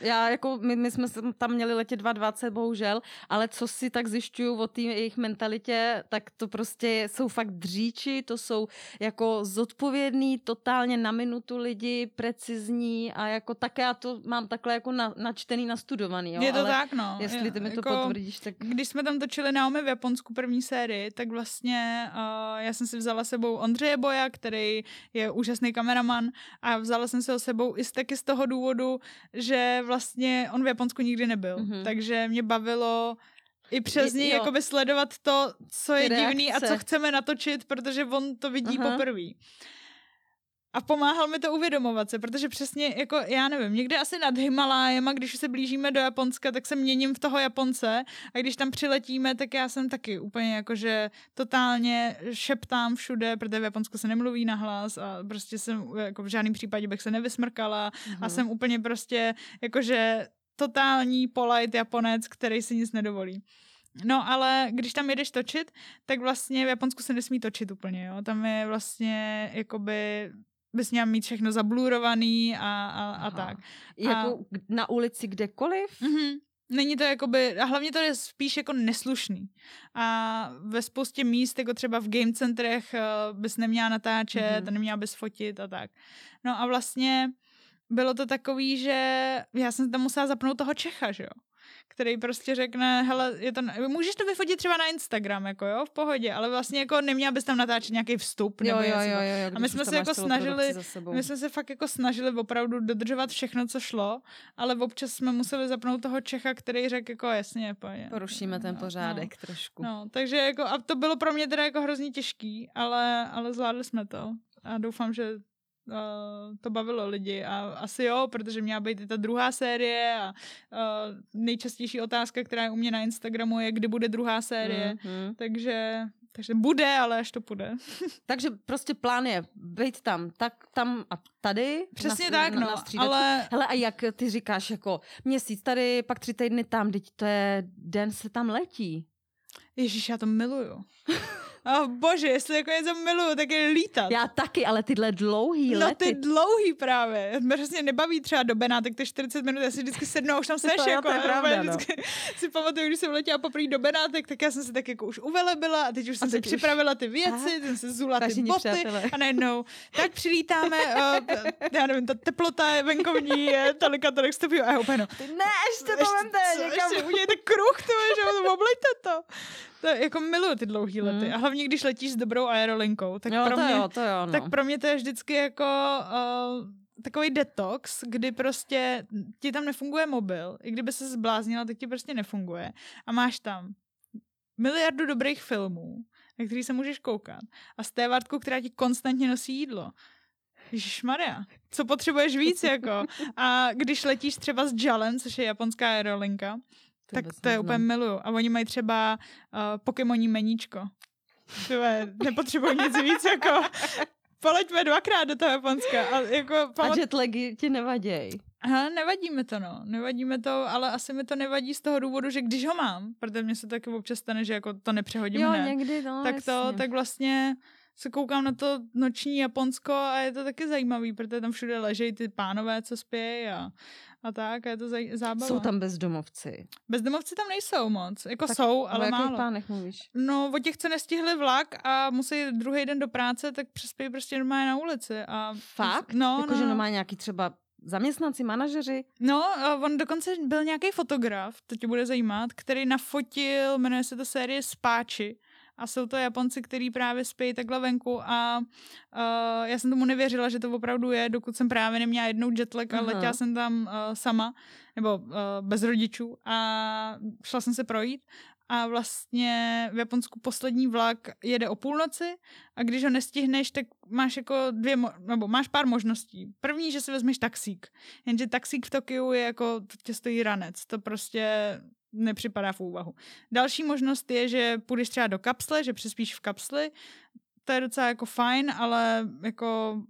já jako, my, my jsme tam měli letět 2.20, bohužel, ale co si tak zjišťuju o té jejich mentalitě, tak to prostě jsou fakt dříči, to jsou jako zodpovědný, totálně na minutu lidi, precizní a jako také já to mám takhle jako na, načtený, nastudovaný. Jo? Je to ale tak, no. Jestli ty mi jako, to potvrdíš, tak... Když jsme tam točili Naomi v Japonsku první sérii, tak vlastně uh, já jsem si vzala sebou Ondřeje Boja, který je úžasný kameraman a vzala jsem si ho sebou i z taky z toho důvodu, že vlastně on v Japonsku nikdy nebyl, mm-hmm. takže mě bavilo i přes něj jakoby sledovat to, co je Reakce. divný a co chceme natočit, protože on to vidí Aha. poprvé. A pomáhal mi to uvědomovat se, protože přesně, jako já nevím, někde asi nad Himalájem a když se blížíme do Japonska, tak se měním v toho Japonce a když tam přiletíme, tak já jsem taky úplně jakože totálně šeptám všude, protože v Japonsku se nemluví nahlas a prostě jsem jako v žádném případě bych se nevysmrkala mm-hmm. a mhm. jsem úplně prostě jakože totální polite Japonec, který si nic nedovolí. No, ale když tam jedeš točit, tak vlastně v Japonsku se nesmí točit úplně, jo. Tam je vlastně jakoby bys měl mít všechno zablurovaný a, a, a tak. Jako a, na ulici kdekoliv? Mm-hmm. Není to jakoby, a hlavně to je spíš jako neslušný. A ve spoustě míst, jako třeba v game centrech, eh, bys neměla natáčet mm-hmm. a neměla bys fotit a tak. No a vlastně bylo to takový, že já jsem tam musela zapnout toho Čecha, že jo který prostě řekne, hele, je to, můžeš to vyfotit třeba na Instagram, jako jo, v pohodě, ale vlastně jako neměla bys tam natáčet nějaký vstup. Jo, jo, jo, jo, a my jsme se jako snažili, my jsme se fakt jako snažili opravdu dodržovat všechno, co šlo, ale občas jsme museli zapnout toho Čecha, který řekl jako jasně, pojď. Porušíme ten no, pořádek no, trošku. No, takže jako, a to bylo pro mě teda jako hrozně těžký, ale, ale zvládli jsme to. A doufám, že uh, to bavilo lidi a asi jo, protože měla být i ta druhá série a uh, nejčastější otázka, která je u mě na Instagramu je, kdy bude druhá série, mm-hmm. takže takže bude, ale až to bude. Takže prostě plán je být tam, tak tam a tady. Přesně na, tak, na, no. Na ale... Hele, a jak ty říkáš, jako měsíc tady, pak tři týdny tam, teď to je den se tam letí. Ježíš, já to miluju. Oh, bože, jestli jako něco miluju, tak je lítat. Já taky, ale tyhle dlouhý no, lety. ty dlouhý právě. Mě přesně nebaví třeba do Benátek, to 40 minut, já si vždycky sednu a už tam seš. to, jako, to je pravda, no. si pamatuju, když jsem letěla poprvé do Benátek, tak já jsem se tak jako už uvelebila a teď už jsem a si připravila ty věci, jsem se zula ty boty přátelé. a najednou tak přilítáme, uh, já nevím, ta teplota je venkovní je tolika tolik stupňů a já úplně no. Ne, ještě to vemte někam. Ještě udějte kruh, to, že oblejte to. To jako miluju ty dlouhý lety. Hmm. A hlavně, když letíš s dobrou aerolinkou, tak, jo, pro, to mě, jo, to jo, no. tak pro mě to je vždycky jako uh, takový detox, kdy prostě ti tam nefunguje mobil. I kdyby se zbláznila, tak ti prostě nefunguje. A máš tam miliardu dobrých filmů, na který se můžeš koukat. A z té vartku, která ti konstantně nosí jídlo. Maria, co potřebuješ víc, jako? A když letíš třeba s JALem, což je japonská aerolinka, tak to je úplně miluju. A oni mají třeba uh, Pokémoní meníčko. Nepotřebuji nic víc, jako poleďme dvakrát do toho Japonska. A, jako, pamat... a jetlagy ti nevaděj. Aha, nevadí mi to, no. Nevadí mi to, ale asi mi to nevadí z toho důvodu, že když ho mám, protože mě se taky občas stane, že jako to nepřehodím jo, hned, někdy, no, tak to, jasně. tak vlastně se koukám na to noční Japonsko a je to taky zajímavý, protože tam všude ležejí ty pánové, co spějí a, a tak, a je to zaj- zábava. Jsou tam bezdomovci. Bezdomovci tam nejsou moc, jako Tak jsou, O ale jakých málo. pánech mluvíš? No, o těch, co nestihli vlak a musí druhý den do práce, tak přespějí prostě normálně na ulici. A Fakt? No, Jakože no, no, no. má nějaký třeba zaměstnanci, manažeři? No, on dokonce byl nějaký fotograf, to tě bude zajímat, který nafotil, jmenuje se to série Spáči. A jsou to Japonci, kteří právě spějí takhle venku a uh, já jsem tomu nevěřila, že to opravdu je, dokud jsem právě neměla jednou jetlag a Aha. letěla jsem tam uh, sama, nebo uh, bez rodičů a šla jsem se projít a vlastně v Japonsku poslední vlak jede o půlnoci a když ho nestihneš, tak máš jako dvě, mo- nebo máš pár možností. První, že si vezmeš taxík, jenže taxík v Tokiu je jako, to tě stojí ranec, to prostě nepřipadá v úvahu. Další možnost je, že půjdeš třeba do kapsle, že přespíš v kapsli, to je docela jako fajn, ale jako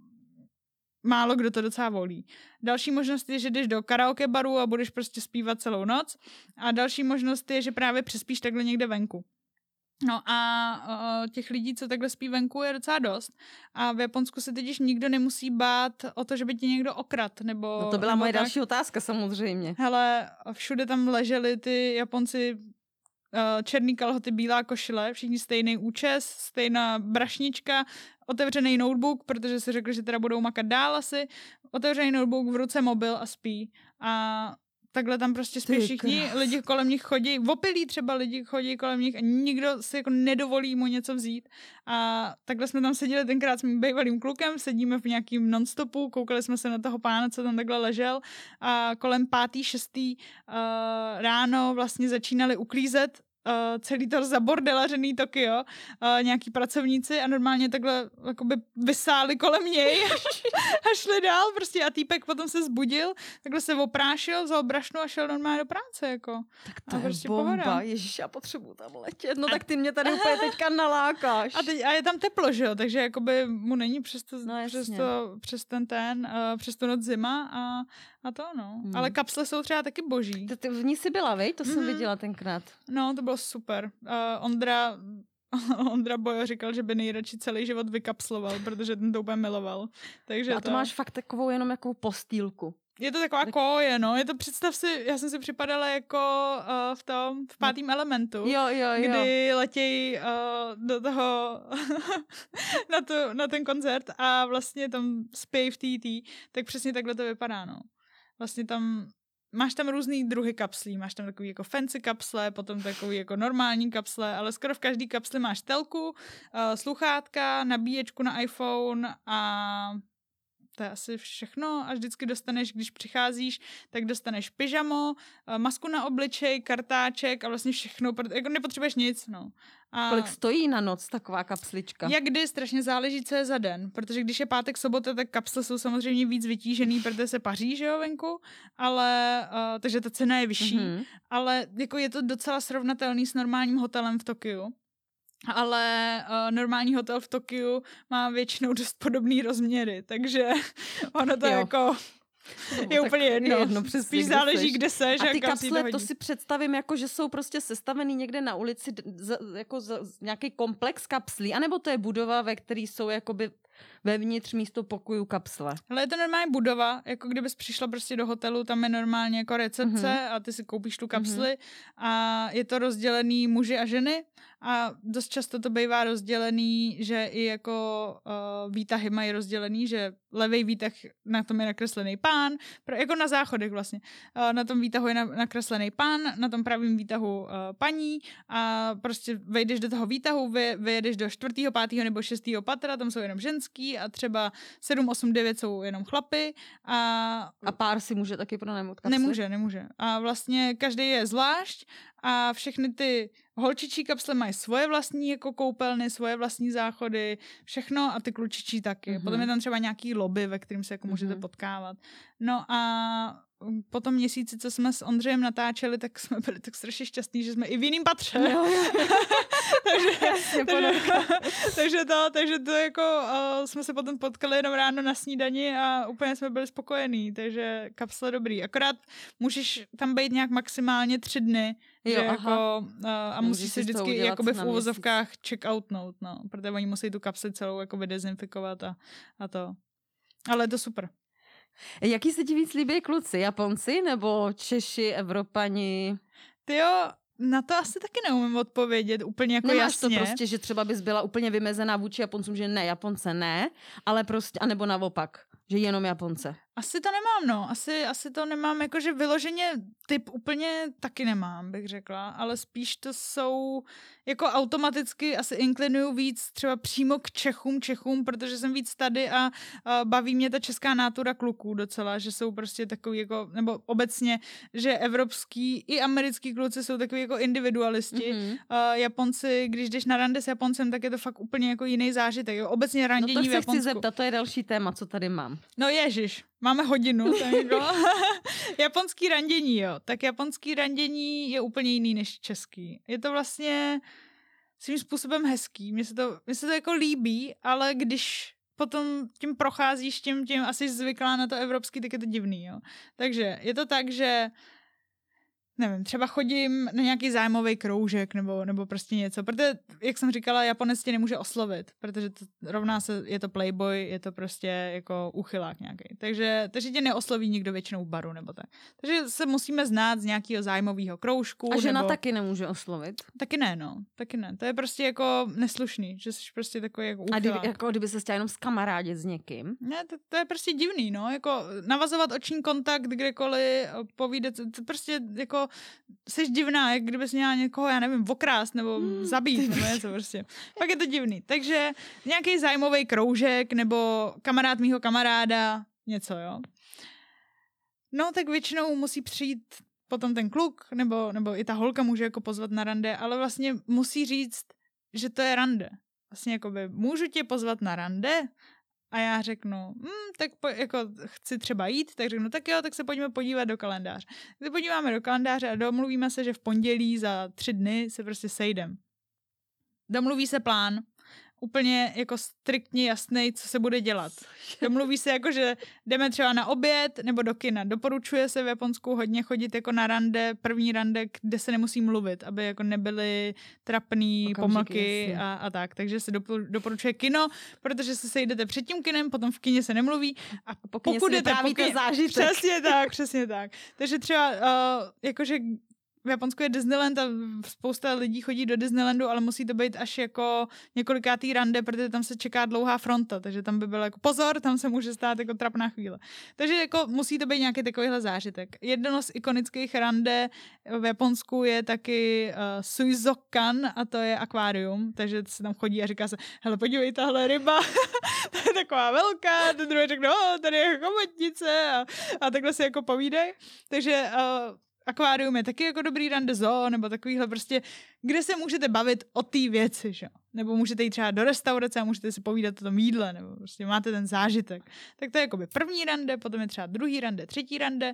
málo kdo to docela volí. Další možnost je, že jdeš do karaoke baru a budeš prostě zpívat celou noc. A další možnost je, že právě přespíš takhle někde venku. No a uh, těch lidí, co takhle spí venku, je docela dost. A v Japonsku se totiž nikdo nemusí bát o to, že by tě někdo okrat. Nebo, No to byla nebo moje tak. další otázka samozřejmě. Hele, všude tam leželi ty Japonci uh, černý kalhoty, bílá košile, všichni stejný účes, stejná brašnička, otevřený notebook, protože si řekli, že teda budou makat dál asi, otevřený notebook, v ruce mobil a spí. A takhle tam prostě spí Ty všichni, krás. lidi kolem nich chodí, opilí třeba lidi chodí kolem nich a nikdo si jako nedovolí mu něco vzít. A takhle jsme tam seděli tenkrát s mým bývalým klukem, sedíme v nějakým nonstopu, koukali jsme se na toho pána, co tam takhle ležel a kolem pátý, šestý uh, ráno vlastně začínali uklízet uh, celý to zabordelařený Tokio, uh, nějaký pracovníci a normálně takhle jakoby vysáli kolem něj a šli dál prostě a týpek potom se zbudil, takhle se oprášil, vzal brašnu a šel normálně do práce, jako. Tak A to je prostě bomba. pohoda. Ježíš, já potřebuju tam letět. No A- tak ty mě tady úplně teďka nalákáš. A, teď, a je tam teplo, že jo, takže jakoby mu není přes, to, No, přes, to, přes ten ten, uh, přes tu noc zima a, a to no. Hmm. Ale kapsle jsou třeba taky boží. Ty, ty v ní jsi byla, vej? To jsem Mhm. viděla tenkrát. No, to bylo super. Uh, Ondra, Ondra Bojo říkal, že by nejradši celý život vykapsloval, protože ten to úplně miloval. Takže No a to, máš fakt takovou jenom jako postýlku. Je to taková tak- koje, no. Je to, představ si, já jsem si připadala jako uh, v tom, v pátém elementu. Jo, jo, jo. kdy letějí uh, do toho na, to, na ten koncert a vlastně tam spějí v TT, tak přesně takhle to vypadá, no. Vlastně tam máš tam různý druhy kapslí, máš tam takový jako fancy kapsle, potom takový jako normální kapsle, ale skoro v každý kapsli máš telku, uh, sluchátka, nabíječku na iPhone a to je asi všechno a vždycky dostaneš, když přicházíš, tak dostaneš pyžamo, eh, masku na obličej, kartáček a vlastně všechno, jako nepotřebuješ nic, no. A Kolik stojí na noc taková kapslička? jak kdy, strašně záleží, co je za den, protože když je pátek, sobota, tak kapsle jsou samozřejmě víc vytížený, protože se paří, že jo, venku, ale, uh, takže ta cena je vyšší, mm-hmm. Mhm. ale jako je to docela srovnatelný s normálním hotelem v Tokiu. Ale uh, normální hotel v Tokiu má většinou dost podobné rozměry, takže ono to Jo. jako No, je tak úplně jedno. jedno přesně, Spíš kde záleží, seš. kde seš A ty kapsle, hodí. to si představím jako, že jsou prostě sestavený někde na ulici, z, jako z, z, nějaký komplex kapslí, anebo to je budova, ve které jsou jakoby vevnitř místo pokojů kapsle. Ale je to normální budova, jako kdybys přišla prostě do hotelu, tam je normálně jako recepce Mhm. a ty si koupíš tu kapsli a je to rozdělený muži a ženy a dost často to bývá rozdělený, že i jako uh, výtahy mají rozdělený, že levý výtah na tom je nakreslený pán, pro, jako na záchodech vlastně. Uh, na tom výtahu je na, nakreslený pán, na tom pravém výtahu uh, paní a prostě vejdeš do toho výtahu, vy, vyjedeš do čtvrtého, pátého nebo šestého patra, tam jsou jenom ženský a třeba 7, 8, 9 jsou jenom chlapy a A pár si může taky pronajmout kapsli? Nemůže, nemůže. A vlastně každý je zvlášť a všechny ty holčičí kapsle mají svoje vlastní jako koupelny, svoje vlastní záchody, všechno a ty klučičí taky. Mhm. Potom je tam třeba nějaký lobby, ve kterým se jako můžete Mhm. potkávat. No a po tom měsíci, co jsme s Ondřejem natáčeli, tak jsme byli tak strašně šťastní, že jsme i v jiném patře. Jo, jo. takže, Jasně, takže, takže to, takže to jako uh, jsme se potom potkali jenom ráno na snídani a úplně jsme byli spokojení, takže kapsle dobrý. Akorát můžeš tam být nějak maximálně tři dny, Jo, že aha. jako, uh, a musíš si vždycky jakoby v na uvozovkách check outnout, no, protože oni musí tu kapsli celou jakoby dezinfikovat a, a to. Ale je to super. Jaký se ti víc líbí kluci? Japonci nebo Češi, Evropani? Ty jo, na to asi taky neumím odpovědět úplně jako Nemáš jasně. to prostě, že třeba bys byla úplně vymezená vůči Japoncům, že ne, Japonce ne, ale prostě, anebo naopak, že jenom Japonce. Asi to nemám, no. Asi, asi to nemám, jakože vyloženě typ úplně taky nemám, bych řekla, ale spíš to jsou, jako automaticky asi inklinuju víc třeba přímo k Čechům, Čechům, protože jsem víc tady a, a baví mě ta česká nátura kluků docela, že jsou prostě takový jako, nebo obecně, že evropský i americký kluci jsou takový jako individualisti. Mm-hmm. A Japonci, když jdeš na rande s Japoncem, tak je to fakt úplně jako jiný zážitek. Jo. Obecně No randění to v se Japonsku. chci zeptat, to je další téma, co tady mám. No ježiš, máme hodinu. Japonský randění, jo. Tak japonský randění je úplně jiný než český. Je to vlastně svým způsobem hezký. Mně se to, mně se to jako líbí, ale když potom tím procházíš tím, tím asi zvyklá na to evropský, tak je to divný, jo. Takže je to tak, že nevím, třeba chodím na nějaký zájmový kroužek nebo, nebo prostě něco, protože, jak jsem říkala, Japonec tě nemůže oslovit, protože to rovná se, je to playboy, je to prostě jako uchylák nějaký. Takže, takže tě neosloví nikdo většinou v baru nebo tak. Takže se musíme znát z nějakého zájmového kroužku. A žena nebo... taky nemůže oslovit. Taky ne, no. Taky ne. To je prostě jako neslušný, že jsi prostě takový jako A kdyby, uchylák. jako kdyby se chtěla jenom skamarádit s někým. Ne, to, to je prostě divný, no, jako navazovat oční kontakt kdekoliv, povídat, to prostě jako jsi divná, jak kdybys měla někoho, já nevím, okrást nebo Hmm, zabít, nebo něco prostě. Pak je to divný. Takže nějaký zájmový kroužek nebo kamarád mýho kamaráda, něco, jo. No, tak většinou musí přijít potom ten kluk, nebo, nebo i ta holka může jako pozvat na rande, ale vlastně musí říct, že to je rande. Vlastně jakoby, můžu tě pozvat na rande? A já řeknu, hm, tak po, jako chci třeba jít, tak řeknu, tak jo, tak se pojďme podívat do kalendáře. Tak se podíváme do kalendáře a domluvíme se, že v pondělí za tři dny se prostě sejdem. Domluví se plán, úplně jako striktně jasný, co se bude dělat. Domluví se jako, že jdeme třeba na oběd nebo do kina. Doporučuje se v Japonsku hodně chodit jako na rande, první rande, kde se nemusí mluvit, aby jako nebyly trapný Okamžiky, pomlky jasně. a, a tak. Takže se dopo- doporučuje kino, protože se sejdete před tím kinem, potom v kině se nemluví a Pokud, jdete po kině- zážitek. Přesně tak, přesně tak. Takže třeba, uh, jakože v Japonsku je Disneyland a spousta lidí chodí do Disneylandu, ale musí to být až jako několikátý rande, protože tam se čeká dlouhá fronta, takže tam by bylo jako pozor, tam se může stát jako trapná chvíle. Takže jako musí to být nějaký takovýhle zážitek. Jedno z ikonických rande v Japonsku je taky uh, Suizokan a to je akvárium, takže se tam chodí a říká se, hele podívej, tahle ryba, to je taková velká, ten druhý řekne, o, tady je chobotnice a, a takhle si jako povídej. Takže uh, akvárium je taky jako dobrý rande zoo, nebo takovýhle prostě, kde se můžete bavit o té věci, že? Nebo můžete jít třeba do restaurace a můžete si povídat o tom jídle, nebo prostě máte ten zážitek. Tak to je jakoby první rande, potom je třeba druhý rande, třetí rande.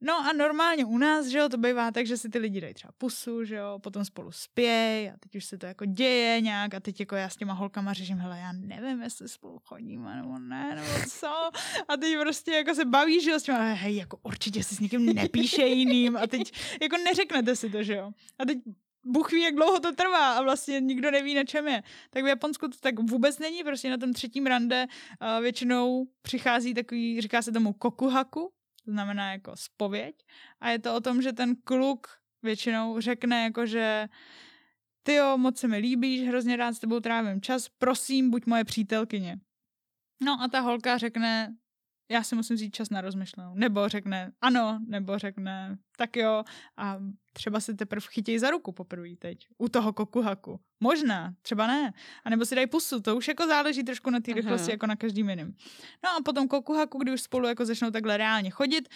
No a normálně u nás, že jo, to bývá tak, že si ty lidi dají třeba pusu, že jo, potom spolu spěj a teď už se to jako děje nějak a teď jako já s těma holkama řeším, hele, já nevím, jestli spolu chodíme nebo ne, nebo co. A teď prostě jako se baví, že jo, s těma, hej, jako určitě si s někým nepíše jiným a teď jako neřeknete si to, že jo. A teď Bůh ví, jak dlouho to trvá a vlastně nikdo neví, na čem je. Tak v Japonsku to tak vůbec není, prostě na tom třetím rande uh, většinou přichází takový, říká se tomu kokuhaku, to znamená jako spověď. A je to o tom, že ten kluk většinou řekne jako, že ty jo, moc se mi líbíš, hrozně rád s tebou trávím čas, prosím, buď moje přítelkyně. No a ta holka řekne, já si musím vzít čas na rozmyšlenou. Nebo řekne ano, nebo řekne tak jo a třeba si teprve chytějí za ruku poprvé teď. U toho kokuhaku. Možná, třeba ne. A nebo si dají pusu, to už jako záleží trošku na té rychlosti, jako na každým jiným. No a potom kokuhaku, kdy už spolu jako začnou takhle reálně chodit,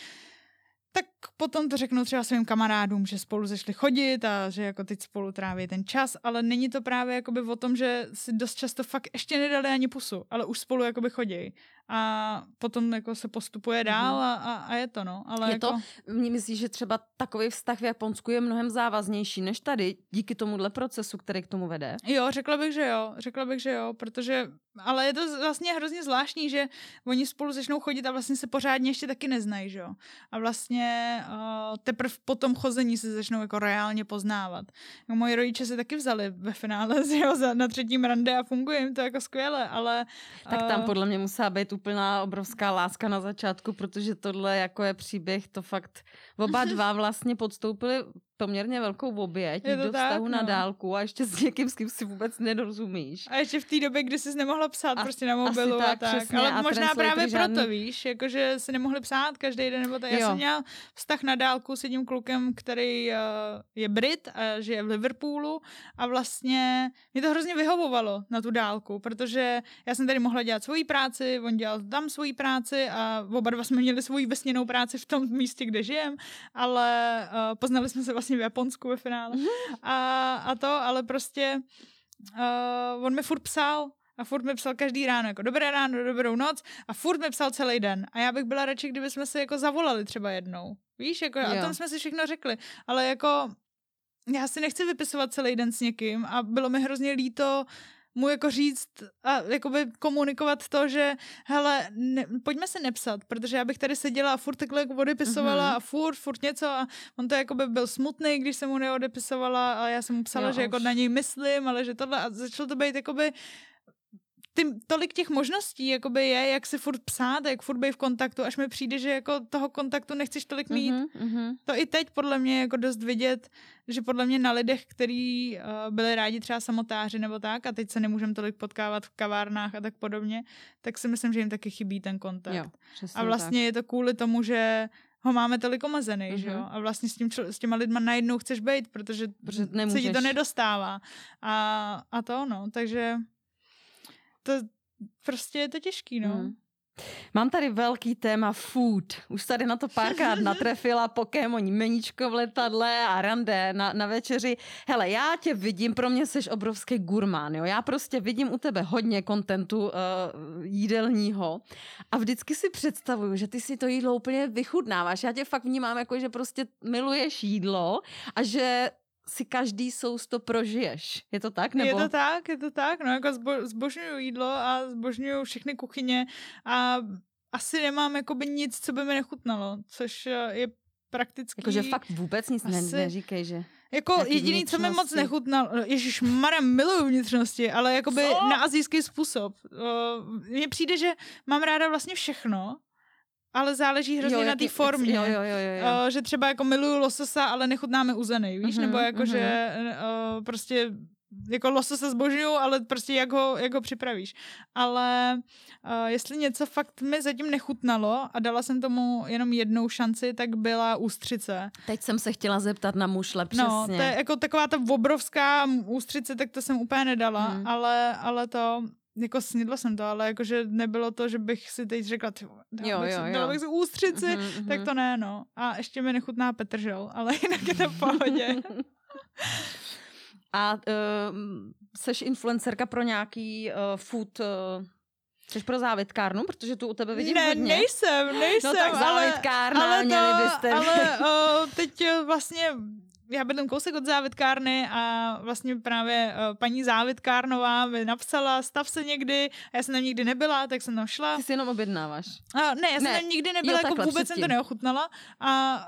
tak potom to řeknou třeba svým kamarádům, že spolu začali chodit a že jako teď spolu tráví ten čas, ale není to právě jakoby o tom, že si dost často fakt ještě nedali ani pusu, ale už spolu jakoby chodí. A potom jako se postupuje dál a, a, a je to, no. Ale Je jako... to, mně myslíš, že třeba takový vztah v Japonsku je mnohem závaznější než tady, díky tomuhle procesu, který k tomu vede? Jo, řekla bych, že jo. Řekla bych, že jo, protože, ale je to vlastně hrozně zvláštní, že oni spolu začnou chodit a vlastně se pořádně ještě taky neznají, že jo. A vlastně uh, teprve po tom chození se začnou jako reálně poznávat. No, moji rodiče se taky vzali ve finále že jo, na třetím rande a funguje jim to jako skvěle, ale... Tak tam eh, podle mě musela být úplná obrovská láska na začátku, protože tohle jako je příběh, to fakt oba dva vlastně podstoupili poměrně velkou oběť do tak, vztahu no. na dálku a ještě s někým, s kým si vůbec nedorozumíš. A ještě v té době, kdy jsi nemohla psát a, prostě na mobilu tak, a tak. Přesně, Ale a možná právě žádný... proto, víš, jakože si nemohli psát každý den nebo tak. Já jo. jsem měla vztah na dálku s jedním klukem, který uh, je Brit a žije v Liverpoolu a vlastně mě to hrozně vyhovovalo na tu dálku, protože já jsem tady mohla dělat svoji práci, on dělal tam svoji práci a oba dva jsme měli svoji vesněnou práci v tom místě, kde žijem, ale uh, poznali jsme se vlastně vlastně v Japonsku ve finále. Mhm. A, a to, ale prostě uh, on mi furt psal a furt mi psal každý ráno, jako dobré ráno, dobrou noc a furt mi psal celý den. A já bych byla radši, kdyby jsme se jako zavolali třeba jednou. Víš, jako, a tam jsme si všechno řekli. Ale jako já si nechci vypisovat celý den s někým a bylo mi hrozně líto mu jako říct a jakoby komunikovat to, že hele, ne, pojďme se nepsat, protože já bych tady seděla a furt takhle jako odepisovala mm-hmm. a furt, furt něco a on to jakoby byl smutný, když jsem mu neodepisovala a já jsem mu psala, jo, že jako na něj myslím, ale že tohle a začalo to být jakoby ty, tolik těch možností jakoby je, jak se furt psát, jak furt být v kontaktu, až mi přijde, že jako toho kontaktu nechceš tolik mít. Mm-hmm, To i teď podle mě jako dost vidět, že podle mě na lidech, kteří uh, byli rádi třeba samotáři nebo tak a teď se nemůžeme tolik potkávat v kavárnách a tak podobně, tak si myslím, že jim taky chybí ten kontakt. Jo, a vlastně tak. je to kvůli tomu, že ho máme tolik omezený, mm-hmm. že jo? Mhm. A vlastně s, tím, s těma lidma najednou chceš být, protože, protože se ti to nedostává. A, a to, no, takže to prostě je to těžký, no. Mm. Mám tady velký téma food. Už tady na to párkrát natrefila Pokémon, meníčko v letadle a rande na, na večeři. Hele, já tě vidím, pro mě jsi obrovský gurmán, jo. Já prostě vidím u tebe hodně kontentu uh, jídelního a vždycky si představuju, že ty si to jídlo úplně vychutnáváš. Já tě fakt vnímám jako, že prostě miluješ jídlo a že si každý sousto prožiješ. Je to tak? Nebo? Je to tak, je to tak. No jako zbo- zbožňuju jídlo a zbožňuju všechny kuchyně a asi nemám jakoby nic, co by mi nechutnalo, což eh, je prakticky... Jakože fakt vůbec nic asi... ne, neříkej, že... Jako jediný, co mi moc nechutnalo, Ježíš Mara, miluju vnitřnosti, ale jakoby co? na azijský způsob. Mně přijde, že mám ráda vlastně všechno, ale záleží hrozně jo, na té formě. Jo, jo, jo, jo. Uh, že třeba jako miluju lososa, ale nechutnáme uzený, víš? Uh-huh, Nebo jako, uh-huh. že uh, prostě jako lososa zbožňuju, ale prostě jak ho, jak ho připravíš. Ale uh, jestli něco fakt mi zatím nechutnalo a dala jsem tomu jenom jednou šanci, tak byla ústřice. Teď jsem se chtěla zeptat na mušle, přesně. No, to je jako taková ta obrovská ústřice, tak to jsem úplně nedala, hmm. ale, ale to, jako snědla jsem to, ale jakože nebylo to, že bych si teď řekla, ty, dala, jo, bych, jo, si, dala bych si ústřici, uh-huh, tak to ne, no. A ještě mi nechutná petržel, ale jinak je to v pohodě. A uh, seš influencerka pro nějaký uh, food... Uh, Jsi pro závitkárnu, protože tu u tebe vidím ne, hodně. nejsem, nejsem. No tak závitkárna, ale, ale to, měli byste. Ale uh, teď vlastně já bydlím kousek od závitkárny a vlastně právě uh, paní závitkárnová mi napsala, stav se někdy, a já jsem tam nikdy nebyla, tak jsem tam šla. Ty si jenom objednáváš. Uh, ne, já jsem ne. tam nikdy nebyla, jo, jako vůbec předtím. jsem to neochutnala a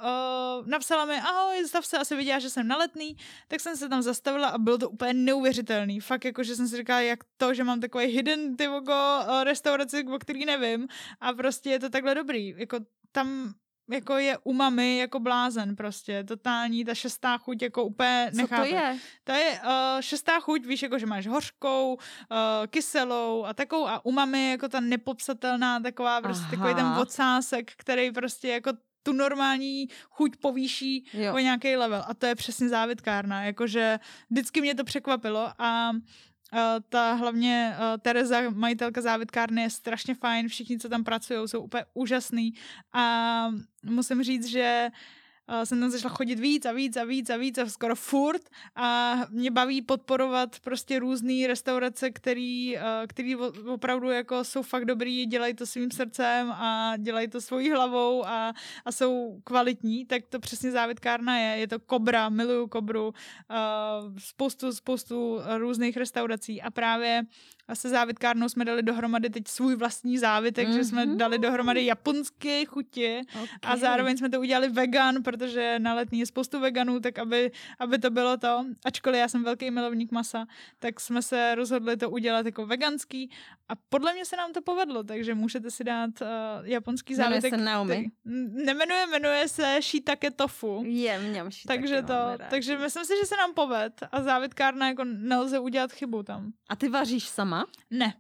uh, napsala mi, ahoj, stav se, asi viděla, že jsem naletný, tak jsem se tam zastavila a bylo to úplně neuvěřitelný. Fakt jako, že jsem si říkala, jak to, že mám takový hidden tyvogo uh, restauraci, o který nevím a prostě je to takhle dobrý. Jako tam jako je umami jako blázen prostě, totální, ta šestá chuť jako úplně Co nechápe. to je? To je uh, šestá chuť, víš, jako že máš hořkou, uh, kyselou a takovou a umami jako ta nepopsatelná taková prostě Aha. takový ten ocásek, který prostě jako tu normální chuť povýší jo. o nějaký level. A to je přesně závitkárna. Jakože vždycky mě to překvapilo a Uh, ta hlavně uh, Tereza, majitelka závitkárny, je strašně fajn, všichni, co tam pracují, jsou úplně úžasný. A musím říct, že jsem tam začala chodit víc a víc a víc a víc a skoro furt a mě baví podporovat prostě různé restaurace, který, který opravdu jako jsou fakt dobrý, dělají to svým srdcem a dělají to svojí hlavou a, a jsou kvalitní, tak to přesně závitkárna je. Je to Kobra, miluju Kobru, spoustu, spoustu různých restaurací a právě a se závitkárnou jsme dali dohromady teď svůj vlastní závitek, mm-hmm. že jsme mhm. dali dohromady japonské chutě okay. a zároveň jsme to udělali vegan, protože protože na letní je spoustu veganů, tak aby, aby to bylo to, ačkoliv já jsem velký milovník masa, tak jsme se rozhodli to udělat jako veganský a podle mě se nám to povedlo, takže můžete si dát uh, japonský Jmenuje záletek. se Naomi. Nemenuje, jmenuje se shiitake tofu. Je, mňam Takže to, takže myslím si, že se nám poved a závitkárna jako nelze udělat chybu tam. A ty vaříš sama? Ne.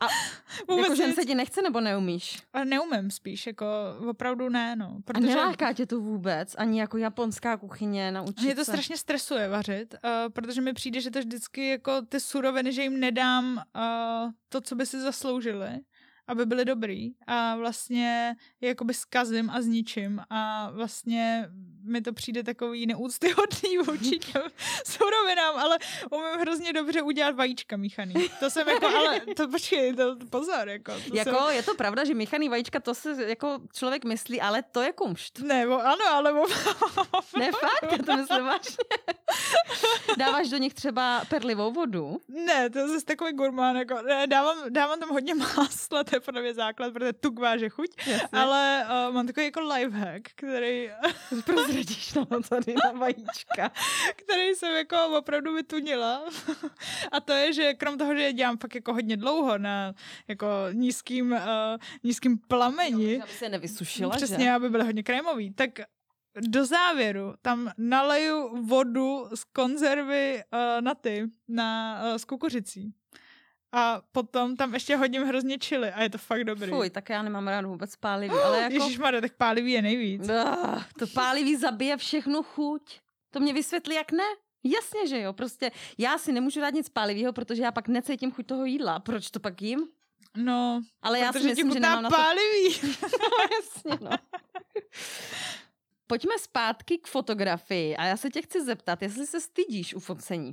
A Vůbec jako, že se ti nechce nebo neumíš? A neumím spíš, jako opravdu ne, no. A Protože neláká tě to vůbec? Ani jako japonská kuchyně naučit mě to se? strašně stresuje vařit, uh, protože mi přijde, že to vždycky jako ty suroviny, že jim nedám uh, to, co by si zasloužili, aby byly dobrý a vlastně je jakoby zkazím a zničím a vlastně mi to přijde takový neúctyhodný vůči těm surovinám, ale umím hrozně dobře udělat vajíčka míchaný. To jsem jako, ale to počkej, to, pozor, jako. To Jako jsem, je to pravda, že míchaný vajíčka, to se jako člověk myslí, ale to je kumšt. ne, o, ano, ale o, Ne, fakt, já to myslím vážně. Dáváš do nich třeba perlivou vodu. Ne, to je zase takový gurmán, jako, ne, dávám, dávám tam hodně másla, to je podle mě základ, protože tuk váže chuť, Jasně. ale uh, mám takový jako lifehack, který, Prozradíš nám tady na vajíčka. který jsem jako opravdu vytunila. A to je, že krom toho, že je dělám fakt jako hodně dlouho na jako nízkým, uh, nízkým plameni, Aby se nevysušila, přesně, že? aby byly hodně krémový, tak do závěru tam naleju vodu z konzervy uh, na ty, na, uh, s kukuřicí. A potom tam ještě hodím hrozně čili a je to fakt dobrý. Fuj, tak já nemám rád vůbec pálivý, ale jako... Ježišmarja, tak pálivý je nejvíc. Ah, to pálivý zabije všechnu chuť. To mě vysvětlí, jak ne. Jasně, že jo. Prostě já si nemůžu dát nic pálivého, protože já pak necítím chuť toho jídla. Proč to pak jím? No, Ale já si myslím, že nemám na to... pálivý. Jasně, no. Pojďme zpátky k fotografii a já se tě chci zeptat, jestli se stydíš u focení.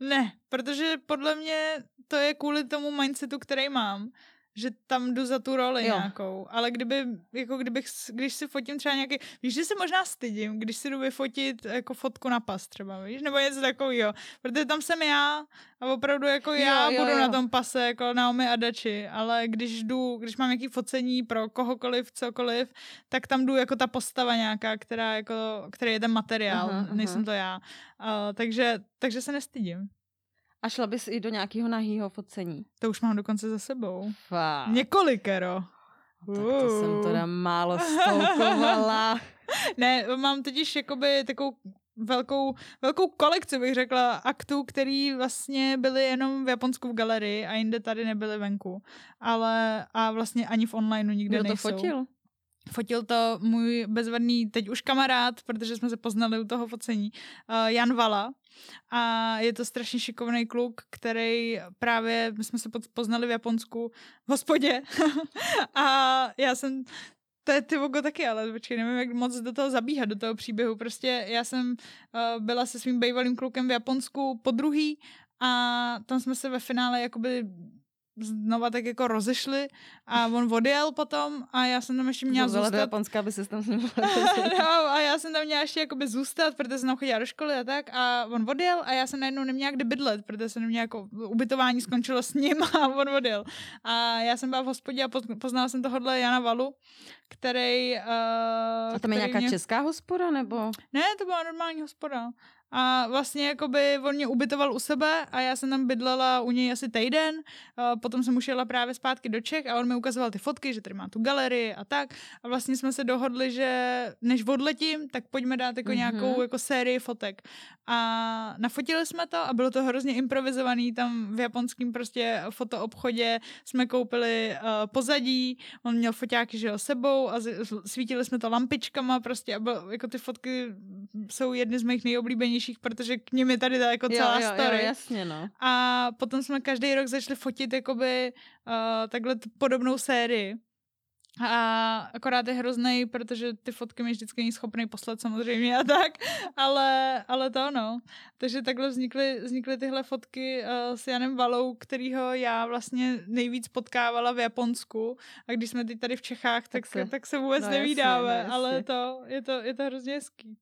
Ne, protože podle mě to je kvůli tomu mindsetu, který mám, že tam jdu za tu roli Jo. nějakou. Ale kdyby, jako kdybych, když si fotím třeba nějaký, víš, že se možná stydím, když si jdu vyfotit jako fotku na pas třeba, víš, nebo něco takového, protože tam jsem já a opravdu jako já Jo, jo, budu jo. na tom pase, jako Naomi a Dači, ale když jdu, když mám nějaký focení pro kohokoliv, cokoliv, tak tam jdu jako ta postava nějaká, která jako, který je ten materiál, Aha, aha. nejsem to já. Uh, takže, takže se nestydím. A šla bys i do nějakého nahýho focení. To už mám dokonce za sebou. Fakt. Několikero. Tak to jsem teda málo stolkovala. Ne, mám totiž jakoby takovou velkou, velkou kolekci, bych řekla, aktů, který vlastně byly jenom v Japonsku v galerii a jinde tady nebyly venku. Ale a vlastně ani v onlineu nikde Kdo to nejsou. fotil? Fotil to můj bezvadný teď už kamarád, protože jsme se poznali u toho focení, uh, Jan Vala. A je to strašně šikovný kluk, který právě, my jsme se poznali v Japonsku v hospodě. a já jsem to je ty vogo taky, ale počkej, nevím, jak moc do toho zabíhat, do toho příběhu. Prostě já jsem uh, byla se svým bývalým klukem v Japonsku po druhý a tam jsme se ve finále jakoby znova tak jako rozešli a on odjel potom a já jsem tam ještě měla do zůstat. Japonska, aby se tam s ním no, a já jsem tam měla ještě jakoby zůstat, protože jsem tam chodila do školy a tak a on odjel a já jsem najednou neměla kde bydlet, protože jsem neměla jako ubytování skončilo s ním a on odjel. A já jsem byla v hospodě a poz- poznala jsem tohohle Jana Valu, který... Uh, A tam je nějaká mě... česká hospoda, nebo? Ne, to byla normální hospoda. A vlastně jakoby on mě ubytoval u sebe a já jsem tam bydlela u něj asi týden, a potom jsem už jela právě zpátky do Čech a on mi ukazoval ty fotky, že tady má tu galerii a tak a vlastně jsme se dohodli, že než odletím, tak pojďme dát jako Mhm. mm-hmm. nějakou jako sérii fotek. A nafotili jsme to a bylo to hrozně improvizovaný, tam v japonském prostě fotoobchodě jsme koupili uh, pozadí, on měl foťáky, že jo, sebou a svítili jsme to lampičkama prostě a bylo, jako ty fotky jsou jedny z mých nejoblíbenějších, protože k nim je tady ta jako celá jo, jo, story. jo, jasně, no. A potom jsme každý rok začali fotit jakoby uh, takhle podobnou sérii. A akorát je hrozný, protože ty fotky mi vždycky není schopný poslat samozřejmě a tak, ale, ale to no. Takže takhle vznikly, vznikly tyhle fotky uh, s Janem Valou, kterýho já vlastně nejvíc potkávala v Japonsku a když jsme teď tady v Čechách, tak, Tak se- tak se vůbec no no, jasně, nevídáme, no ale jasně. to, je, to, je to hrozně hezký.